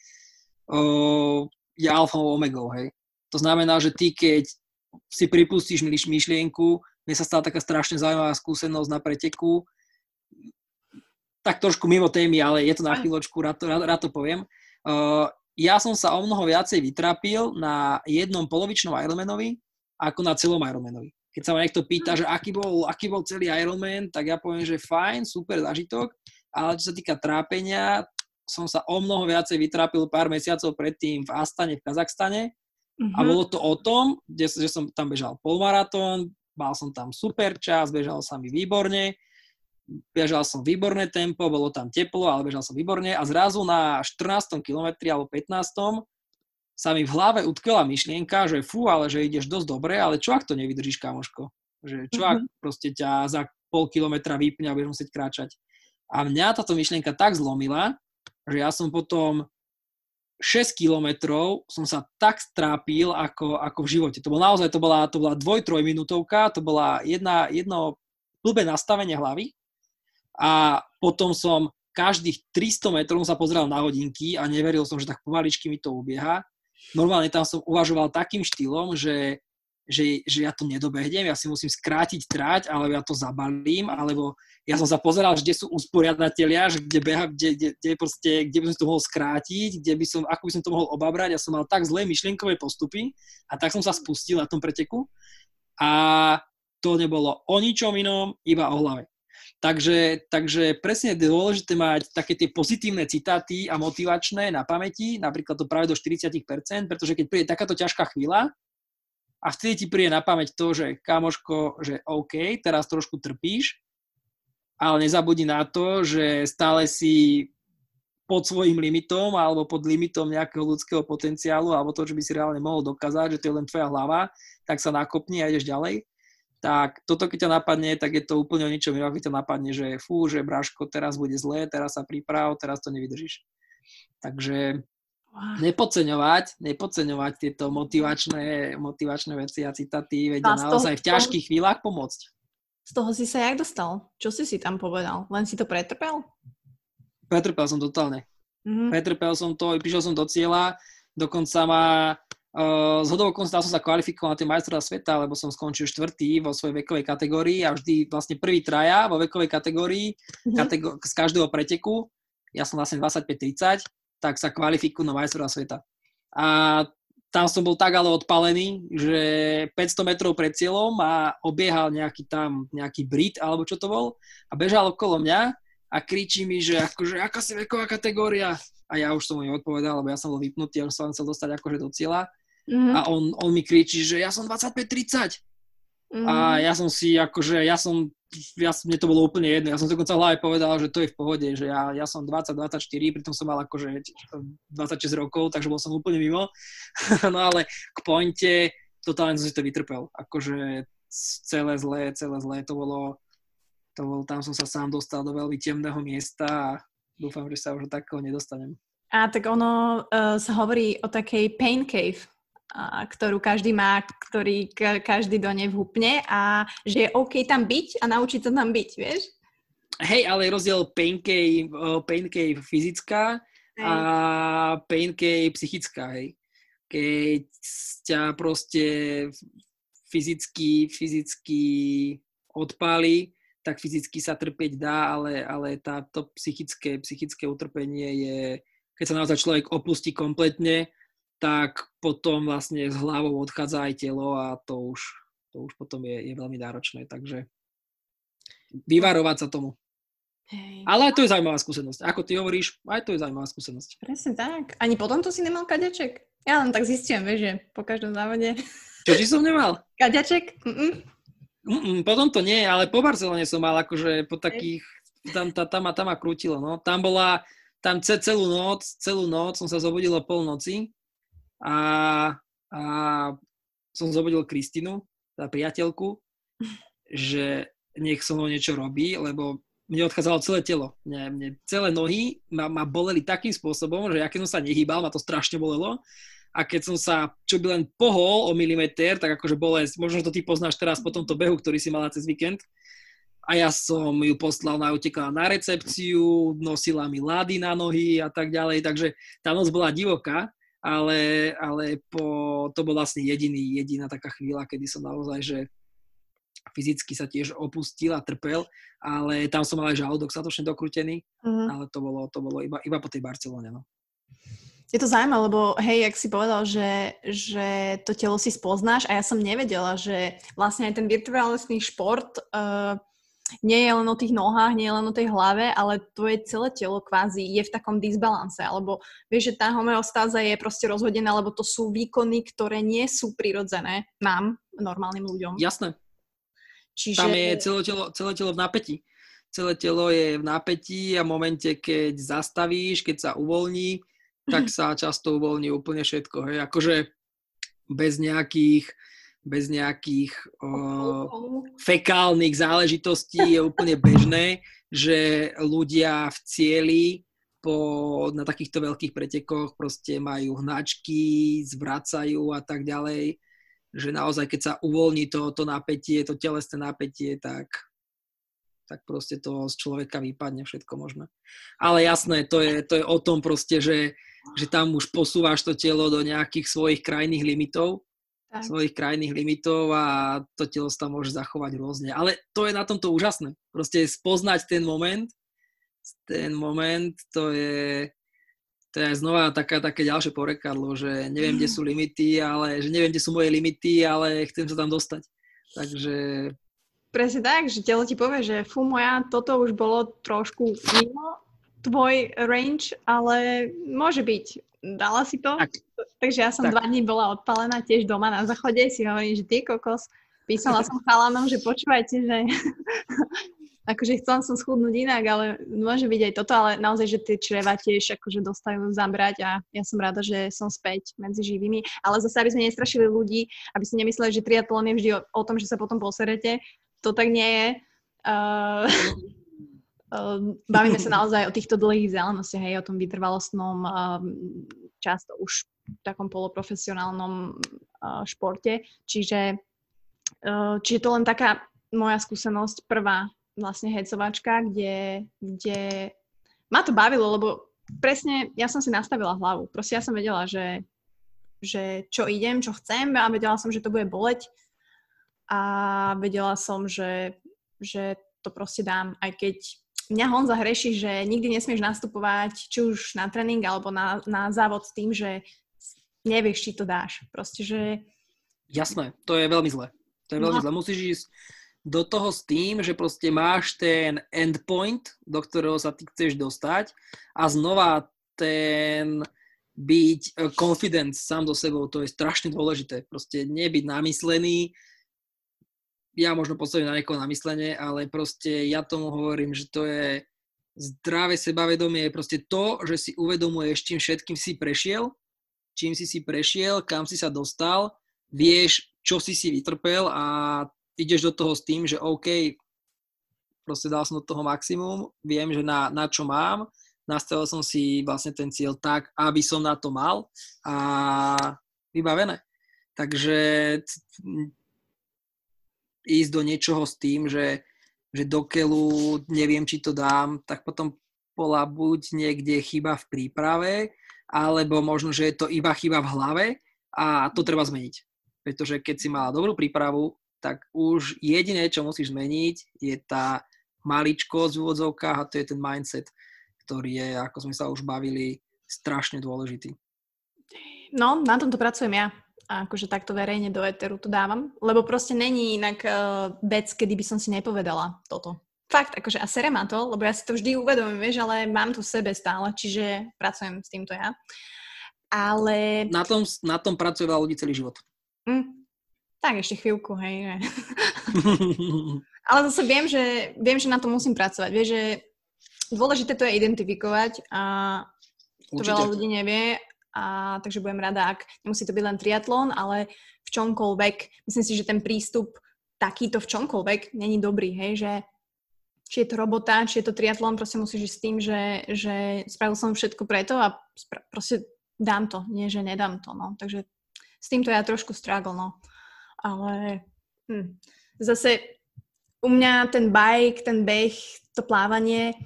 je alfa omegou, hej. To znamená, že ty, keď si pripustíš myšlienku, mne sa stala taká strašne zaujímavá skúsenosť na preteku, tak trošku mimo témy, ale je to na chvíľočku, rád, rád, rád to poviem. Uh, ja som sa o mnoho viacej vytrapil na jednom polovičnom Ironmanovi ako na celom Ironmanovi. Keď sa ma niekto pýta, že aký bol, aký bol celý Ironman, tak ja poviem, že fajn, super zážitok, ale čo sa týka trápenia, som sa o mnoho viacej vytrápil pár mesiacov predtým v Astane v Kazachstane uh-huh. a mhm. bolo to o tom, že, že som tam bežal polmaratón, mal som tam super čas, bežal sa mi výborne, bežal som výborné tempo, bolo tam teplo, ale bežal som výborne a zrazu na 14. kilometri alebo 15. sa mi v hlave utkela myšlienka, že fú, ale že ideš dosť dobre, ale čo ak to nevydržíš, kamoško? Že čo ak uh-huh. proste ťa za pol kilometra vypne a budeš musieť kráčať. A mňa táto myšlienka tak zlomila, že ja som potom 6 kilometrov som sa tak strápil ako, ako v živote. To bola naozaj, to bola, to bola dvoj, troj minútovka, to bola jedna, jedno blbé nastavenie hlavy a potom som každých 300 metrov sa pozeral na hodinky a neveril som, že tak pomaličky mi to ubieha. Normálne tam som uvažoval takým štýlom, že že, že ja to nedobehnem, ja si musím skrátiť trať, alebo ja to zabalím, alebo ja som sa pozeral, kde sú usporiadatelia, že kde, beha, kde, kde, kde, proste, kde by som to mohol skrátiť, kde by som, ako by som to mohol obabrať. Ja som mal tak zlé myšlienkové postupy a tak som sa spustil na tom preteku a to nebolo o ničom inom, iba o hlave. Takže, takže presne je dôležité mať také tie pozitívne citáty a motivačné na pamäti, napríklad to práve do 40%, pretože keď príde takáto ťažká chvíľa, a vtedy ti príde na pamäť to, že kamoško, že OK, teraz trošku trpíš, ale nezabudni na to, že stále si pod svojim limitom alebo pod limitom nejakého ľudského potenciálu alebo to, čo by si reálne mohol dokázať, že to je len tvoja hlava, tak sa nakopni a ideš ďalej. Tak toto, keď ťa napadne, tak je to úplne o ničom inom, keď ťa napadne, že fú, že Braško, teraz bude zlé, teraz sa priprav, teraz to nevydržíš. Takže nepodceňovať, nepodceňovať tieto motivačné, motivačné veci a citáty vedia a naozaj v ťažkých toho, chvíľach pomôcť. Z toho si sa jak dostal? Čo si si tam povedal? Len si to pretrpel? Pretrpel som totálne. Mm-hmm. Pretrpel som to, prišiel som do cieľa, dokonca ma uh, z hodou som sa kvalifikoval na tie majstrovstvá sveta, lebo som skončil štvrtý vo svojej vekovej kategórii a vždy vlastne prvý traja vo vekovej kategórii mm-hmm. kategó- z každého preteku ja som vlastne 25-30, tak sa kvalifikujú na majstra sveta. A tam som bol tak ale odpalený, že 500 metrov pred cieľom a obiehal nejaký tam, nejaký Brit, alebo čo to bol, a bežal okolo mňa a kričí mi, že akože, aká si veková kategória? A ja už som mu neodpovedal, lebo ja som bol vypnutý, ja už som chcel dostať akože do cieľa. Mm-hmm. A on, on mi kričí, že ja som 25-30. Mm-hmm. A ja som si akože, ja som, ja, mne to bolo úplne jedno, ja som dokonca hlavne povedal, že to je v pohode, že ja, ja som 20-24, pritom som mal akože 26 rokov, takže bol som úplne mimo. no ale k pointe, totálne som si to vytrpel. Akože celé zlé, celé zlé, to bolo, to bolo, tam som sa sám dostal do veľmi temného miesta a dúfam, že sa už takého nedostanem. A tak ono uh, sa hovorí o takej pain cave, ktorú každý má, ktorý každý do nej vhupne a že je OK tam byť a naučiť sa tam byť, vieš? Hej, ale je rozdiel pain cave, pain cave fyzická hej. a pain cave psychická, hej. Keď ťa proste fyzicky, fyzicky odpáli, tak fyzicky sa trpieť dá, ale, ale táto psychické, psychické utrpenie je, keď sa naozaj človek opustí kompletne, tak potom vlastne s hlavou odchádza aj telo a to už, to už potom je, je veľmi náročné. Takže vyvarovať sa tomu. Hej. Ale aj to je zaujímavá skúsenosť. Ako ty hovoríš, aj to je zaujímavá skúsenosť. Presne tak. Ani potom to si nemal kadeček? Ja len tak zistím, vieš, že po každom závode. Čo ti som nemal? Kadeček? Mm-mm. Mm-mm, potom to nie, ale po Barcelone som mal akože po takých, tam, tam, tam, tam ma krútilo, no. Tam bola, tam celú noc, celú noc som sa zobudil o polnoci a, a som zobudil Kristinu, tá priateľku, že nech so mnou niečo robí, lebo mne odchádzalo celé telo. Mne, mne celé nohy ma, ma boleli takým spôsobom, že ja keď som sa nehýbal, ma to strašne bolelo. A keď som sa, čo by len pohol o milimeter, tak akože bolesť, možno to ty poznáš teraz po tomto behu, ktorý si mala cez víkend. A ja som ju poslal na utekala na recepciu, nosila mi lády na nohy a tak ďalej, takže tá noc bola divoká ale, ale po, to bol vlastne jediný, jediná taká chvíľa, kedy som naozaj, že fyzicky sa tiež opustil a trpel, ale tam som mal aj žalúdok dostatočne dokrútený, uh-huh. ale to bolo, to bolo iba, iba po tej Barcelone. No. Je to zaujímavé, lebo hej, jak si povedal, že, že to telo si spoznáš a ja som nevedela, že vlastne aj ten virtuálny šport uh, nie je len o tých nohách, nie je len o tej hlave, ale tvoje celé telo kvázi je v takom disbalanse, alebo vieš, že tá homeostáza je proste rozhodená, lebo to sú výkony, ktoré nie sú prirodzené nám, normálnym ľuďom. Jasné. Čiže... Tam je celé telo, celé telo v napätí. Celé telo je v napätí a v momente, keď zastavíš, keď sa uvoľní, tak sa často uvoľní úplne všetko. Hej. Akože bez nejakých bez nejakých o, fekálnych záležitostí je úplne bežné, že ľudia v cieli po, na takýchto veľkých pretekoch proste majú hnačky, zvracajú a tak ďalej, že naozaj keď sa uvoľní to, to napätie, to telesné napätie, tak, tak proste to z človeka vypadne všetko možné. Ale jasné, to je, to je o tom proste, že, že tam už posúvaš to telo do nejakých svojich krajných limitov tak. svojich krajných limitov a to telo sa tam môže zachovať rôzne. Ale to je na tomto úžasné. Proste spoznať ten moment, ten moment, to je, to je znova taká, také ďalšie porekadlo, že neviem, kde sú limity, ale že neviem, kde sú moje limity, ale chcem sa tam dostať. Takže... Presne tak, že telo ti povie, že fú moja, toto už bolo trošku mimo tvoj range, ale môže byť. Dala si to? Tak. Takže ja som tak. dva dní bola odpalená tiež doma na záchode, si hovorím, že ty kokos, písala som chalanom, že počúvajte, že akože chcela som schudnúť inak, ale môže byť aj toto, ale naozaj, že tie čreva tiež akože dostajú zabrať a ja som rada, že som späť medzi živými. Ale zase, aby sme nestrašili ľudí, aby si nemysleli, že triatlon je vždy o, o tom, že sa potom poserete. To tak nie je. Uh, bavíme sa naozaj o týchto dlhých vzdialenostiach, hej, o tom vytrvalostnom, ehm, často už v takom poloprofesionálnom uh, športe. Čiže, čiže to len taká moja skúsenosť, prvá vlastne hecovačka, kde, kde ma to bavilo, lebo presne ja som si nastavila hlavu. Proste ja som vedela, že, že čo idem, čo chcem a vedela som, že to bude boleť a vedela som, že, že to proste dám, aj keď mňa Honza hreší, že nikdy nesmieš nastupovať či už na tréning alebo na, na závod s tým, že nevieš, či to dáš. Proste, že... Jasné, to je veľmi zlé. To je veľmi no. zlé. Musíš ísť do toho s tým, že proste máš ten endpoint, do ktorého sa ty chceš dostať a znova ten byť e, confident sám do sebou, to je strašne dôležité. Proste nebyť namyslený, ja možno postavím na niekoho namyslenie, ale proste ja tomu hovorím, že to je zdravé sebavedomie, je proste to, že si uvedomuješ, čím všetkým si prešiel, čím si si prešiel, kam si sa dostal, vieš, čo si si vytrpel a ideš do toho s tým, že OK, proste dal som do toho maximum, viem, že na, na čo mám, nastavil som si vlastne ten cieľ tak, aby som na to mal a vybavené. Takže ísť do niečoho s tým, že, že do neviem, či to dám, tak potom bola buď niekde chyba v príprave, alebo možno, že je to iba chyba v hlave a to treba zmeniť. Pretože keď si mala dobrú prípravu, tak už jediné, čo musíš zmeniť, je tá maličkosť v úvodzovkách a to je ten mindset, ktorý je, ako sme sa už bavili, strašne dôležitý. No, na tomto pracujem ja. A akože takto verejne do Eteru to dávam. Lebo proste není inak uh, vec, kedy by som si nepovedala toto. Fakt, akože a sere ma to, lebo ja si to vždy uvedomím, vieš, ale mám to v sebe stále, čiže pracujem s týmto ja. Ale... Na tom, na tom pracuje veľa ľudí celý život. Mm, tak ešte chvíľku, hej. Že... Ale zase viem že, viem, že na to musím pracovať. Vieš, že dôležité to je identifikovať a to Určite. veľa ľudí nevie. A, takže budem rada, ak nemusí to byť len triatlon, ale v čomkoľvek. Myslím si, že ten prístup takýto v čomkoľvek není dobrý, hej, že či je to robota, či je to triatlon, proste musíš ísť s tým, že, že spravil som všetko preto a spra- proste dám to, nie že nedám to, no. Takže s týmto ja trošku struggle, no ale hm, zase u mňa ten bike, ten beh, to plávanie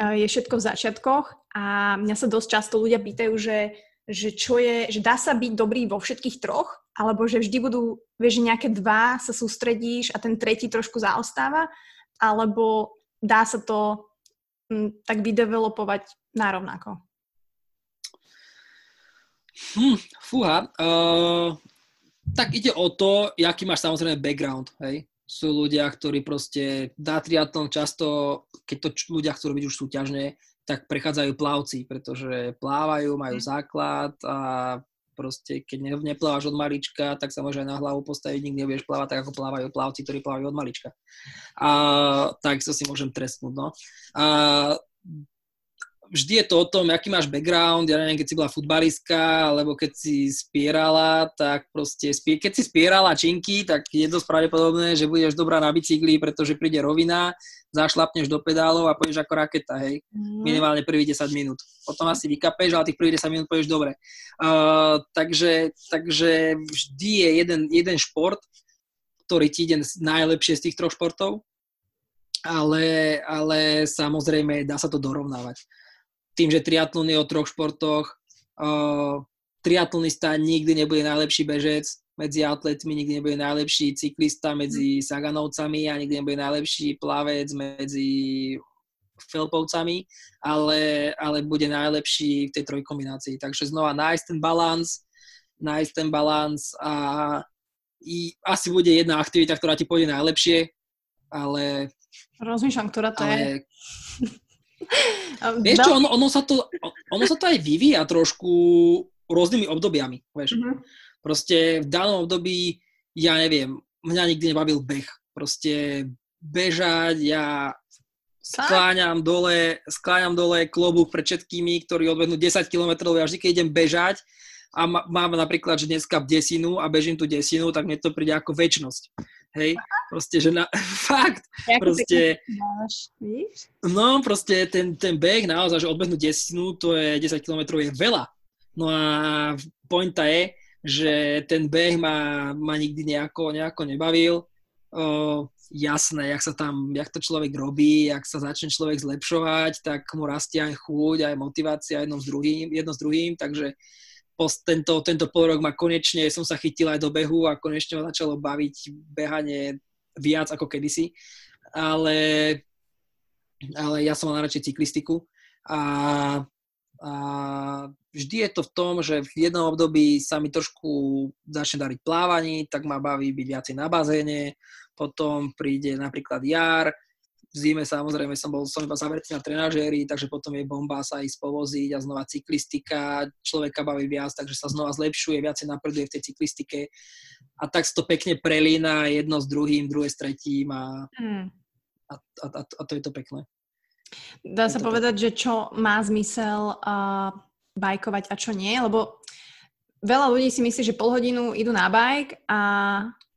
uh, je všetko v začiatkoch a mňa sa dosť často ľudia pýtajú, že, že čo je, že dá sa byť dobrý vo všetkých troch, alebo že vždy budú, vieš, nejaké dva sa sústredíš a ten tretí trošku zaostáva, alebo dá sa to hm, tak vydevelopovať nárovnako. Hm, fúha. Uh, tak ide o to, aký máš samozrejme background, hej. Sú ľudia, ktorí proste dá triatlon často, keď to ľudia chcú robiť už súťažne, tak prechádzajú plavci, pretože plávajú, majú mm. základ a proste keď neplávaš od malička, tak sa môže aj na hlavu postaviť, nikdy nebudeš plávať tak, ako plávajú plavci, ktorí plávajú od malička. A tak sa si môžem trestnúť, no. A vždy je to o tom, aký máš background, ja neviem, keď si bola futbalistka, alebo keď si spierala, tak proste, keď si spierala činky, tak je dosť pravdepodobné, že budeš dobrá na bicykli, pretože príde rovina, zašlapneš do pedálov a pôjdeš ako raketa, hej, mm. minimálne prvých 10 minút. Potom asi vykapeš, ale tých prvých 10 minút pôjdeš dobre. Uh, takže, takže vždy je jeden, jeden šport, ktorý ti ide najlepšie z tých troch športov, ale, ale samozrejme dá sa to dorovnávať tým, že triatlon je o troch športoch, uh, triatlonista nikdy nebude najlepší bežec medzi atletmi, nikdy nebude najlepší cyklista medzi mhm. Saganovcami a nikdy nebude najlepší plavec medzi Felpovcami, ale, ale bude najlepší v tej trojkombinácii. Takže znova nájsť ten balans, nájsť ten balans a i, asi bude jedna aktivita, ktorá ti pôjde najlepšie, ale... Rozmýšľam, ktorá to ale, je. Vieš čo, ono, ono, sa to, ono sa to aj vyvíja trošku rôznymi obdobiami, vieš. Mm-hmm. Proste v danom období, ja neviem, mňa nikdy nebavil beh. Proste bežať, ja skláňam dole, skláňam dole klobúk pred všetkými, ktorí odvednú 10 km, ja vždy, keď idem bežať, a mám napríklad, že dneska v desinu a bežím tú desinu, tak mne to príde ako väčnosť. Hej, proste, že na, fakt, Jak proste, máš, no proste ten, ten beh naozaj, že odbehnúť desinu, to je 10 km je veľa. No a pointa je, že ten beh ma, ma nikdy nejako, nejako nebavil. O, jasné, jak sa tam, jak to človek robí, jak sa začne človek zlepšovať, tak mu rastie aj chuť, aj motivácia jedno s druhým, jedno s druhým, takže tento, tento pol rok ma konečne, som sa chytil aj do behu a konečne ma začalo baviť behanie viac ako kedysi. Ale ale ja som mal radšej cyklistiku a, a vždy je to v tom, že v jednom období sa mi trošku začne dariť plávaní, tak ma baví byť viacej na bazéne, potom príde napríklad jar, v zime samozrejme som bol som iba zaverci na trenažéri, takže potom je bomba sa ísť povoziť a znova cyklistika, človeka baví viac, takže sa znova zlepšuje, viacej napreduje v tej cyklistike a tak to pekne prelína jedno s druhým, druhé s tretím a, mm. a, a, a, a to je to pekné. Dá sa povedať, že čo má zmysel uh, bajkovať a čo nie, lebo veľa ľudí si myslí, že pol hodinu idú na bajk a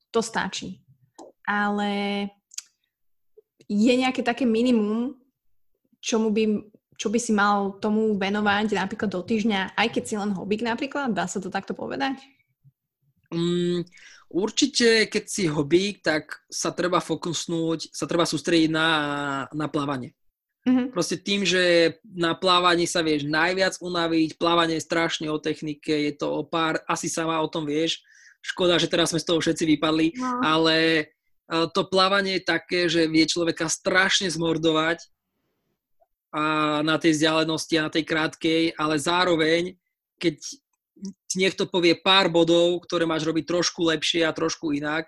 to stačí. Ale je nejaké také minimum, čomu by, čo by si mal tomu venovať napríklad do týždňa, aj keď si len hobík napríklad? Dá sa to takto povedať? Mm, určite, keď si hobík, tak sa treba fokusnúť, sa treba sústrediť na, na plávanie. Mm-hmm. Proste tým, že na plávaní sa vieš najviac unaviť, plávanie je strašne o technike, je to o pár, asi sama o tom vieš, škoda, že teraz sme z toho všetci vypadli, no. ale to plávanie je také, že vie človeka strašne zmordovať a na tej vzdialenosti a na tej krátkej, ale zároveň, keď ti niekto povie pár bodov, ktoré máš robiť trošku lepšie a trošku inak,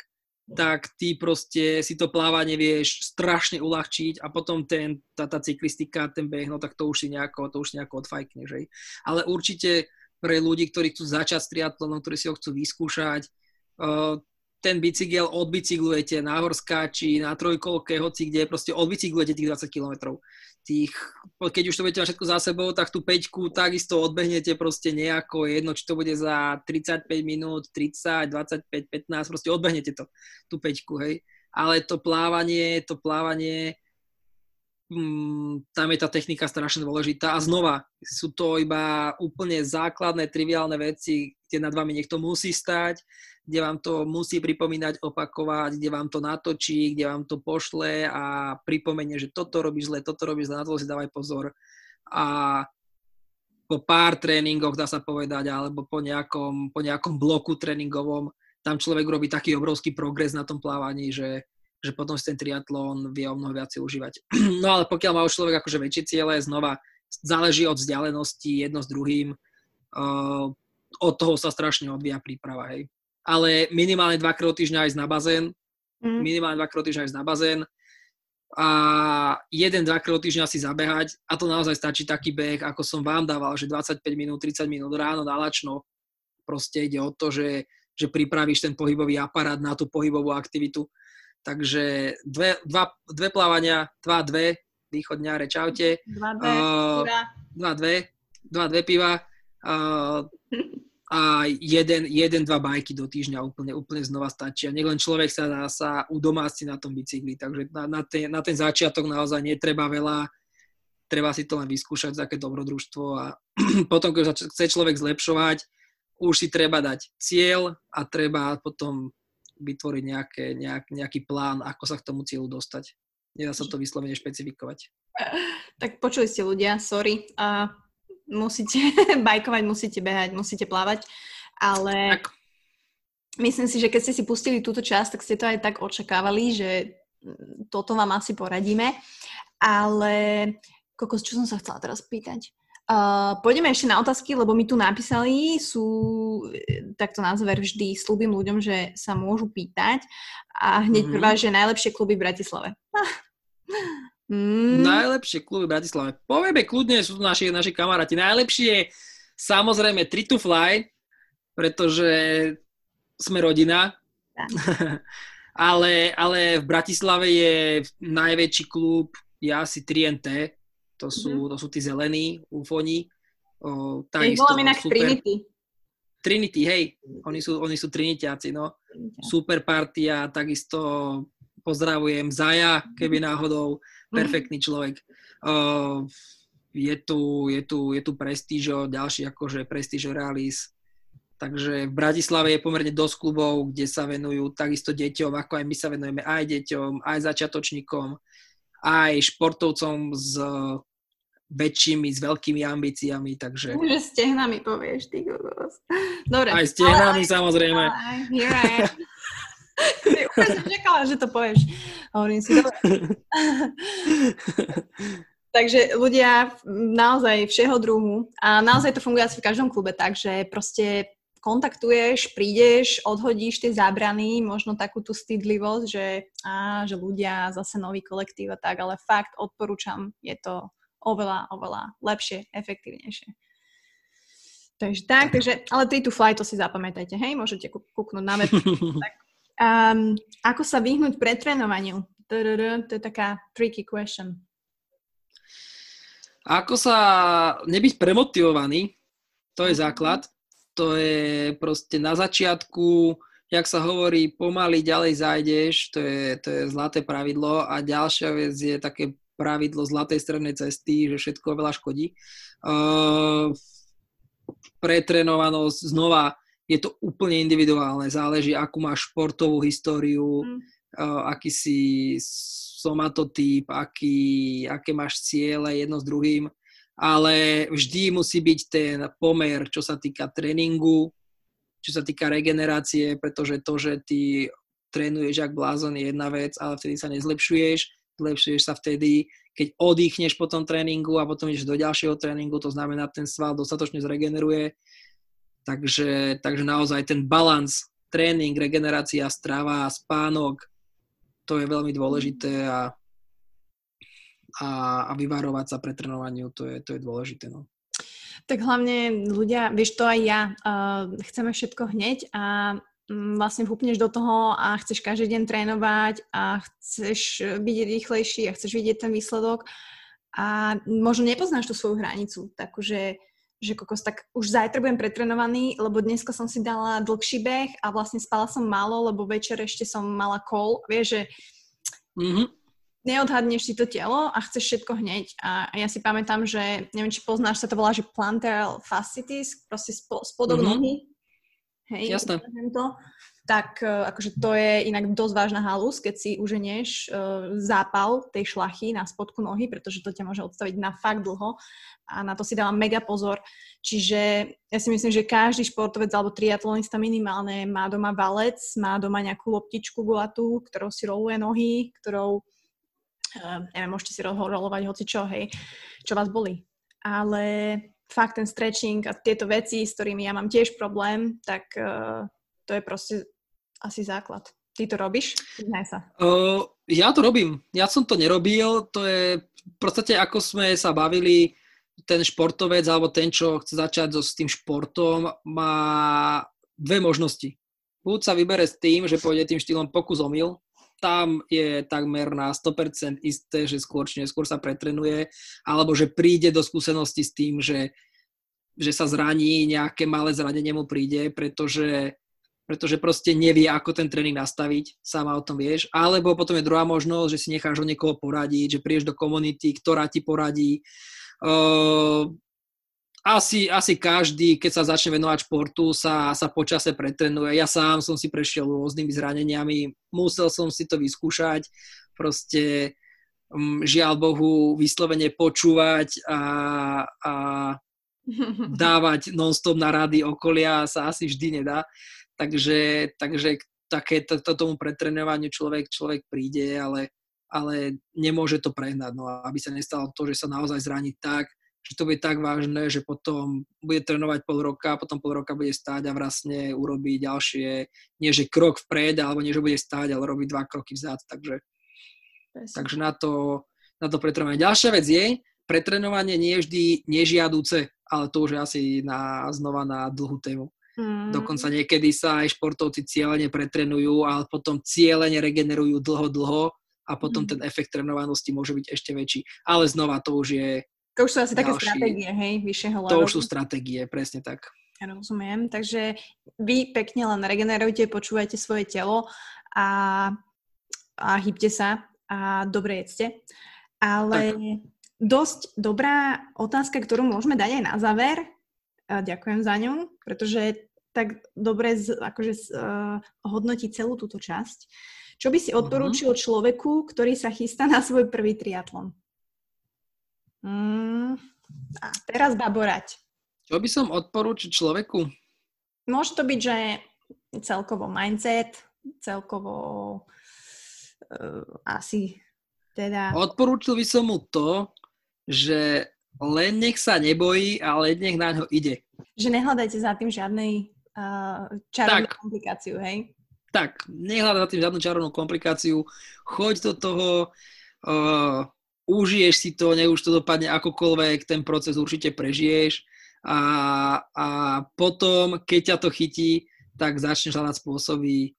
tak ty proste si to plávanie vieš strašne uľahčiť a potom ten, tá, tá cyklistika, ten beh, no tak to už si nejako, to už nejako odfajkne, že? Ale určite pre ľudí, ktorí chcú začať s triatlonom, ktorí si ho chcú vyskúšať, uh, ten bicykel odbicyklujete na horskáči, na trojkolke, hoci kde, proste odbicyklujete tých 20 km. Tých, keď už to budete mať všetko za sebou, tak tú peťku takisto odbehnete proste nejako, jedno, či to bude za 35 minút, 30, 25, 15, proste odbehnete to, tú peťku, hej. Ale to plávanie, to plávanie, tam je tá technika strašne dôležitá a znova, sú to iba úplne základné, triviálne veci, kde nad vami niekto musí stať, kde vám to musí pripomínať, opakovať, kde vám to natočí, kde vám to pošle a pripomenie, že toto robíš zle, toto robíš zle, na to si dávaj pozor. A po pár tréningoch, dá sa povedať, alebo po nejakom, po nejakom bloku tréningovom, tam človek robí taký obrovský progres na tom plávaní, že, že potom si ten triatlón vie o mnoho viacej užívať. No ale pokiaľ má už človek akože väčšie ciele, znova záleží od vzdialenosti jedno s druhým. Uh, od toho sa strašne odvíja príprava, hej ale minimálne dvakrát týždňa ísť na bazén, mm. minimálne dvakrát týždňa ísť na bazén a jeden, dvakrát týždňa si zabehať a to naozaj stačí taký beh, ako som vám dával, že 25 minút, 30 minút ráno na lačno. Proste ide o to, že, že pripravíš ten pohybový aparát na tú pohybovú aktivitu. Takže dve, dva, dve plávania, dva, dve, východňare, čaute. Dva, dve, uh, dva, dve, dva, dve piva. Uh, a jeden, jeden, dva bajky do týždňa úplne, úplne znova stačí. A nech len človek sa, sa udomáci na tom bicykli. Takže na, na, ten, na ten začiatok naozaj netreba veľa, treba si to len vyskúšať, také dobrodružstvo a potom, keď sa chce človek zlepšovať, už si treba dať cieľ a treba potom vytvoriť nejaké, nejak, nejaký plán, ako sa k tomu cieľu dostať. Nedá sa to vyslovene špecifikovať. Tak počuli ste ľudia, sorry. A musíte bajkovať, musíte behať, musíte plávať, ale tak. myslím si, že keď ste si pustili túto časť, tak ste to aj tak očakávali, že toto vám asi poradíme, ale kokos, čo som sa chcela teraz pýtať? Uh, pôjdeme ešte na otázky, lebo mi tu napísali, sú e, takto na záver vždy, slúbim ľuďom, že sa môžu pýtať a hneď mm-hmm. prvá, že najlepšie kluby v Bratislave. Mm. Najlepšie kluby v Bratislave. Povieme kľudne, sú naši, naši kamaráti. Najlepšie je samozrejme Tri to Fly, pretože sme rodina. ale, ale v Bratislave je najväčší klub, je asi 3NT, to sú, mm-hmm. to sú tí zelení, ufoni. O, takisto, inak super. Trinity. Trinity, hej, oni sú, oni sú trinitiaci, no. Super partia, takisto pozdravujem Zaja, keby náhodou Mhm. perfektný človek. Uh, je tu, je tu, je tu Prestížo, ďalší akože Prestížo Realis. Takže v Bratislave je pomerne dosť klubov, kde sa venujú takisto deťom, ako aj my sa venujeme aj deťom, aj začiatočníkom, aj športovcom s väčšími, s veľkými ambíciami, takže... Že stehnami povieš, ty kokos. Dobre. Aj stehnami, ale, samozrejme. Ale, here I am. Úplne som čakala, že to povieš. Hovorím si, dobre. Takže ľudia naozaj všeho druhu a naozaj to funguje asi v každom klube, takže proste kontaktuješ, prídeš, odhodíš tie zábrany, možno takú tú stydlivosť, že, á, že ľudia, zase nový kolektív a tak, ale fakt odporúčam, je to oveľa, oveľa lepšie, efektívnejšie. Takže tak, takže, ale 3 to fly, to si zapamätajte, hej, môžete kúknúť na web. tak. Um, ako sa vyhnúť pretrénovaniu? To je taká tricky question. Ako sa nebyť premotivovaný, to je základ to je proste na začiatku, jak sa hovorí, pomaly ďalej zajdeš, to je, to je zlaté pravidlo a ďalšia vec je také pravidlo zlatej strednej cesty, že všetko veľa škodí. Uh, pretrenovanosť znova je to úplne individuálne, záleží, akú máš športovú históriu, mm. uh, aký si somatotyp, aký, aké máš ciele jedno s druhým ale vždy musí byť ten pomer, čo sa týka tréningu, čo sa týka regenerácie, pretože to, že ty trénuješ jak blázon je jedna vec, ale vtedy sa nezlepšuješ, zlepšuješ sa vtedy, keď oddychneš po tom tréningu a potom ideš do ďalšieho tréningu, to znamená, ten sval dostatočne zregeneruje. Takže, takže naozaj ten balans, tréning, regenerácia, strava, spánok, to je veľmi dôležité a a, a vyvarovať sa trénovaniu, to je, to je dôležité. No. Tak hlavne ľudia, vieš to aj ja, uh, chceme všetko hneď a vlastne vhupneš do toho a chceš každý deň trénovať a chceš byť rýchlejší a chceš vidieť ten výsledok a možno nepoznáš tú svoju hranicu, takže že kokos, tak už zajtra budem pretrenovaný, lebo dneska som si dala dlhší beh a vlastne spala som málo, lebo večer ešte som mala kol. Vieš, že mm-hmm neodhadneš si to telo a chceš všetko hneď. A ja si pamätám, že neviem, či poznáš, sa to volá, že plantar fasciitis, proste spo, spodok mm-hmm. nohy. Hej, Jasné. To, tak e, akože to je inak dosť vážna halus, keď si uženieš uh, zápal tej šlachy na spodku nohy, pretože to ťa môže odstaviť na fakt dlho a na to si dávam mega pozor. Čiže ja si myslím, že každý športovec alebo triatlonista minimálne má doma valec, má doma nejakú loptičku gulatú, ktorou si roluje nohy, ktorou uh, neviem, môžete si rolovať hoci čo, hej, čo vás boli. Ale fakt ten stretching a tieto veci, s ktorými ja mám tiež problém, tak uh, to je proste asi základ. Ty to robíš? Sa. Uh, ja to robím. Ja som to nerobil. To je v podstate, ako sme sa bavili, ten športovec alebo ten, čo chce začať so, s tým športom, má dve možnosti. Buď sa vybere s tým, že pôjde tým štýlom pokus omyl, tam je takmer na 100% isté, že skôr či neskôr sa pretrenuje, alebo že príde do skúsenosti s tým, že, že sa zraní, nejaké malé zranenie mu príde, pretože, pretože proste nevie, ako ten tréning nastaviť, sama o tom vieš. Alebo potom je druhá možnosť, že si necháš od niekoho poradiť, že prídeš do komunity, ktorá ti poradí. Uh, asi, asi každý, keď sa začne venovať športu, sa, sa počase pretrenuje. Ja sám som si prešiel rôznymi zraneniami, musel som si to vyskúšať, proste um, žiaľ Bohu vyslovene počúvať a, a dávať non-stop na rady okolia sa asi vždy nedá. Takže, takže také to, to, tomu pretrenovaniu človek, človek príde, ale, ale nemôže to prehnať. No, aby sa nestalo to, že sa naozaj zraní tak, že to bude tak vážne, že potom bude trénovať pol roka, potom pol roka bude stáť a vlastne urobí ďalšie, nie že krok vpred, alebo nie že bude stáť, ale robí dva kroky vzad. Takže, takže na to, na to pretrénovanie. Ďalšia vec je, pretrénovanie nie je vždy nežiaduce, ale to už je asi na, znova na dlhú tému. Mm. Dokonca niekedy sa aj športovci cieľene pretrenujú, ale potom cieľene regenerujú dlho, dlho a potom mm. ten efekt trénovanosti môže byť ešte väčší. Ale znova to už je to už sú asi ďalší, také stratégie, hej, vyššieho. To už sú stratégie, presne tak. Ja rozumiem, takže vy pekne len regenerujte, počúvajte svoje telo a, a hýbte sa a dobre jedzte. Ale tak. dosť dobrá otázka, ktorú môžeme dať aj na záver. A ďakujem za ňu, pretože tak dobre z, akože uh, hodnotí celú túto časť. Čo by si mhm. odporúčil uh-huh. človeku, ktorý sa chystá na svoj prvý triatlon? Mm, teraz baborať. Čo by som odporúčil človeku? Môže to byť, že celkovo mindset, celkovo uh, asi teda... Odporúčil by som mu to, že len nech sa nebojí, ale nech na ňo ide. Že nehľadajte za tým žiadnej uh, čarovnú komplikáciu, hej? Tak, nehľadaj za tým žiadnu čarovnú komplikáciu, choď do toho, uh, užiješ si to, nech už to dopadne akokoľvek, ten proces určite prežiješ a, a potom, keď ťa to chytí, tak začneš hľadať spôsoby,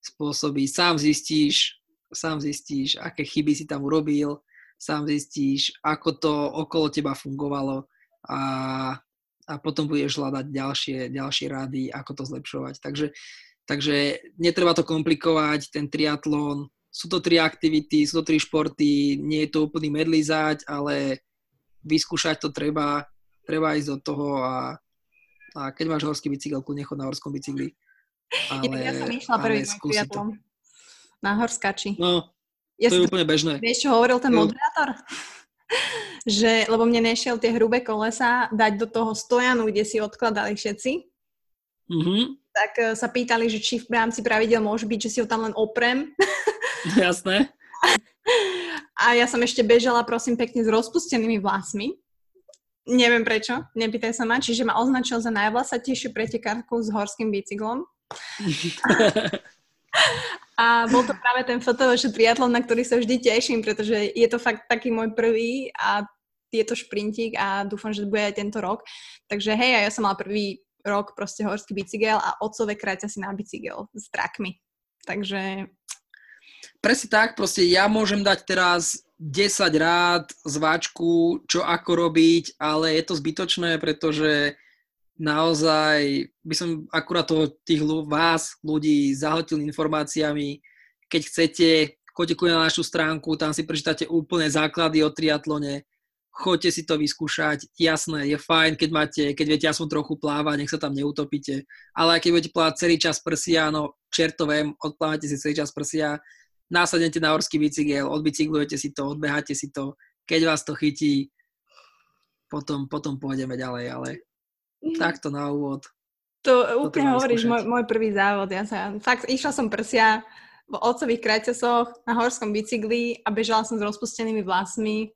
spôsoby, sám zistíš, sám zistíš, aké chyby si tam urobil, sám zistíš, ako to okolo teba fungovalo a, a potom budeš hľadať ďalšie, ďalšie rady, ako to zlepšovať. Takže, takže netreba to komplikovať, ten triatlon, sú to tri aktivity, sú to tri športy, nie je to úplný medlizať, ale vyskúšať to treba, treba ísť do toho a, a keď máš horský bicykel, nechod na horskom bicykli. Ale, ja som išla prvý triatlon na horskači. No, ja to je úplne bežné. Vieš, čo hovoril ten moderátor? že, lebo mne nešiel tie hrubé kolesa dať do toho stojanu, kde si odkladali všetci. Mm-hmm. Tak uh, sa pýtali, že či v rámci pravidel môže byť, že si ho tam len oprem. Jasné. A ja som ešte bežala, prosím, pekne s rozpustenými vlasmi. Neviem prečo, nepýtaj sa ma. Čiže ma označil za najvlasatejšiu pretekárku s horským bicyklom. A bol to práve ten fotovoš triatlon, na ktorý sa vždy teším, pretože je to fakt taký môj prvý a je to šprintík a dúfam, že bude aj tento rok. Takže hej, ja som mala prvý rok proste horský bicykel a otcové kráťa si na bicykel s trakmi. Takže... Presne tak, proste ja môžem dať teraz 10 rád zváčku, čo ako robiť, ale je to zbytočné, pretože naozaj by som akurát toho, tých vás, ľudí, zahltil informáciami. Keď chcete, choďte na našu stránku, tam si prečítate úplne základy o triatlone, choďte si to vyskúšať. Jasné, je fajn, keď máte, keď viete aspoň trochu plávať, nech sa tam neutopíte. Ale keď budete plávať celý čas prsia, no čertovém, odplávate si celý čas prsia, násadnete na horský bicykel, odbicyklujete si to, odbeháte si to. Keď vás to chytí, potom, potom pôjdeme ďalej, ale Takto na úvod. To úplne hovoríš, môj, môj prvý závod. Ja sa, fakt, išla som prsia v otcových krajťasoch na horskom bicykli a bežala som s rozpustenými vlasmi,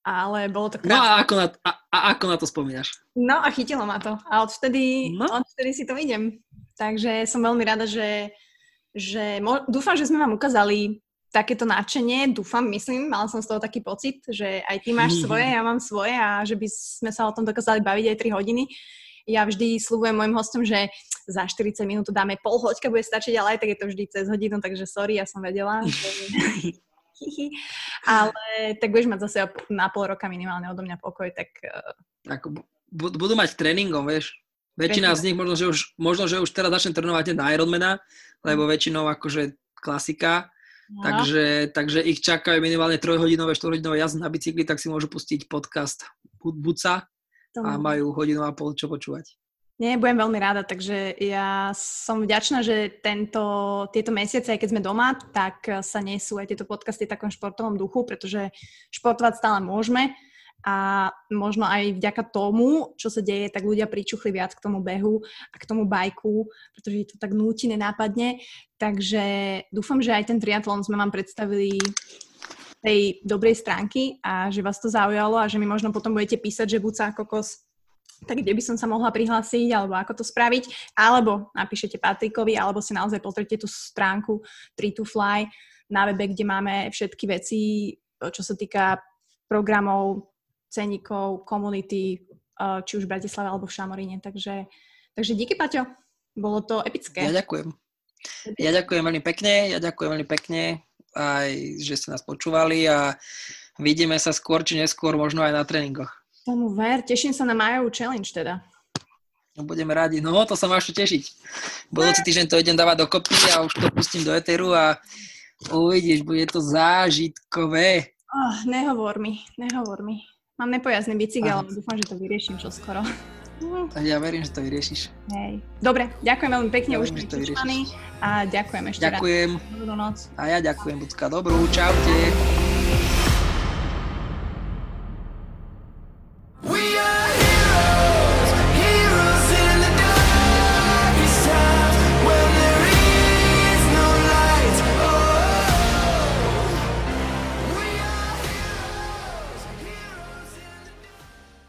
ale bolo to krásne. No a ako na, a, a ako na to spomínaš? No a chytilo ma to. A odvtedy, no. odvtedy si to idem. Takže som veľmi rada, že, že mo, dúfam, že sme vám ukázali takéto nadšenie, dúfam, myslím, mala som z toho taký pocit, že aj ty máš svoje, ja mám svoje a že by sme sa o tom dokázali baviť aj 3 hodiny ja vždy slúbujem môjim hostom, že za 40 minút dáme pol hoďka, bude stačiť, ale aj tak je to vždy cez hodinu, takže sorry, ja som vedela. Že... ale tak budeš mať zase na pol roka minimálne odo mňa pokoj, tak... Eh, tak budú mať tréningom, vieš. Väčšina z nich možno, že už, možno, že už teraz začne trénovať na Ironmana, lebo väčšinou akože klasika, no. takže, takže ich čakajú minimálne trojhodinové, štvorhodinové jazdy na bicykli, tak si môžu pustiť podcast Buca, a majú hodinu a pol čo počúvať. Nie, budem veľmi rada, takže ja som vďačná, že tento, tieto mesiace, aj keď sme doma, tak sa nesú aj tieto podcasty v takom športovom duchu, pretože športovať stále môžeme a možno aj vďaka tomu, čo sa deje, tak ľudia pričuchli viac k tomu behu a k tomu bajku, pretože to tak núti nenápadne. Takže dúfam, že aj ten triatlon sme vám predstavili tej dobrej stránky a že vás to zaujalo a že mi možno potom budete písať, že buca kokos tak kde by som sa mohla prihlásiť, alebo ako to spraviť, alebo napíšete Patrikovi, alebo si naozaj pozrite tú stránku 3 to Fly na webe, kde máme všetky veci, čo sa týka programov, ceníkov, komunity, eh, či už v Bratislave alebo v Šamoríne. Takže, takže díky, Paťo. Bolo to epické. Ja ďakujem. Ja ďakujem veľmi pekne, ja ďakujem veľmi pekne aj, že ste nás počúvali a vidíme sa skôr či neskôr možno aj na tréningoch. Tomu ver, teším sa na majovú challenge teda. No, budeme radi. No, to sa máš tešiť. Budúci týždeň to idem dávať dokopy a už to pustím do Eteru a uvidíš, bude to zážitkové. Oh, nehovor mi, nehovor mi. Mám nepojazný bicykel, ale dúfam, že to vyrieším čoskoro. Ja verím, že to vyriešiš. Hej. Dobre, ďakujem veľmi pekne, ja už vyriešiš. A ďakujem ešte ďakujem. raz. Ďakujem. A ja ďakujem, Bucka. Dobrú, čaute.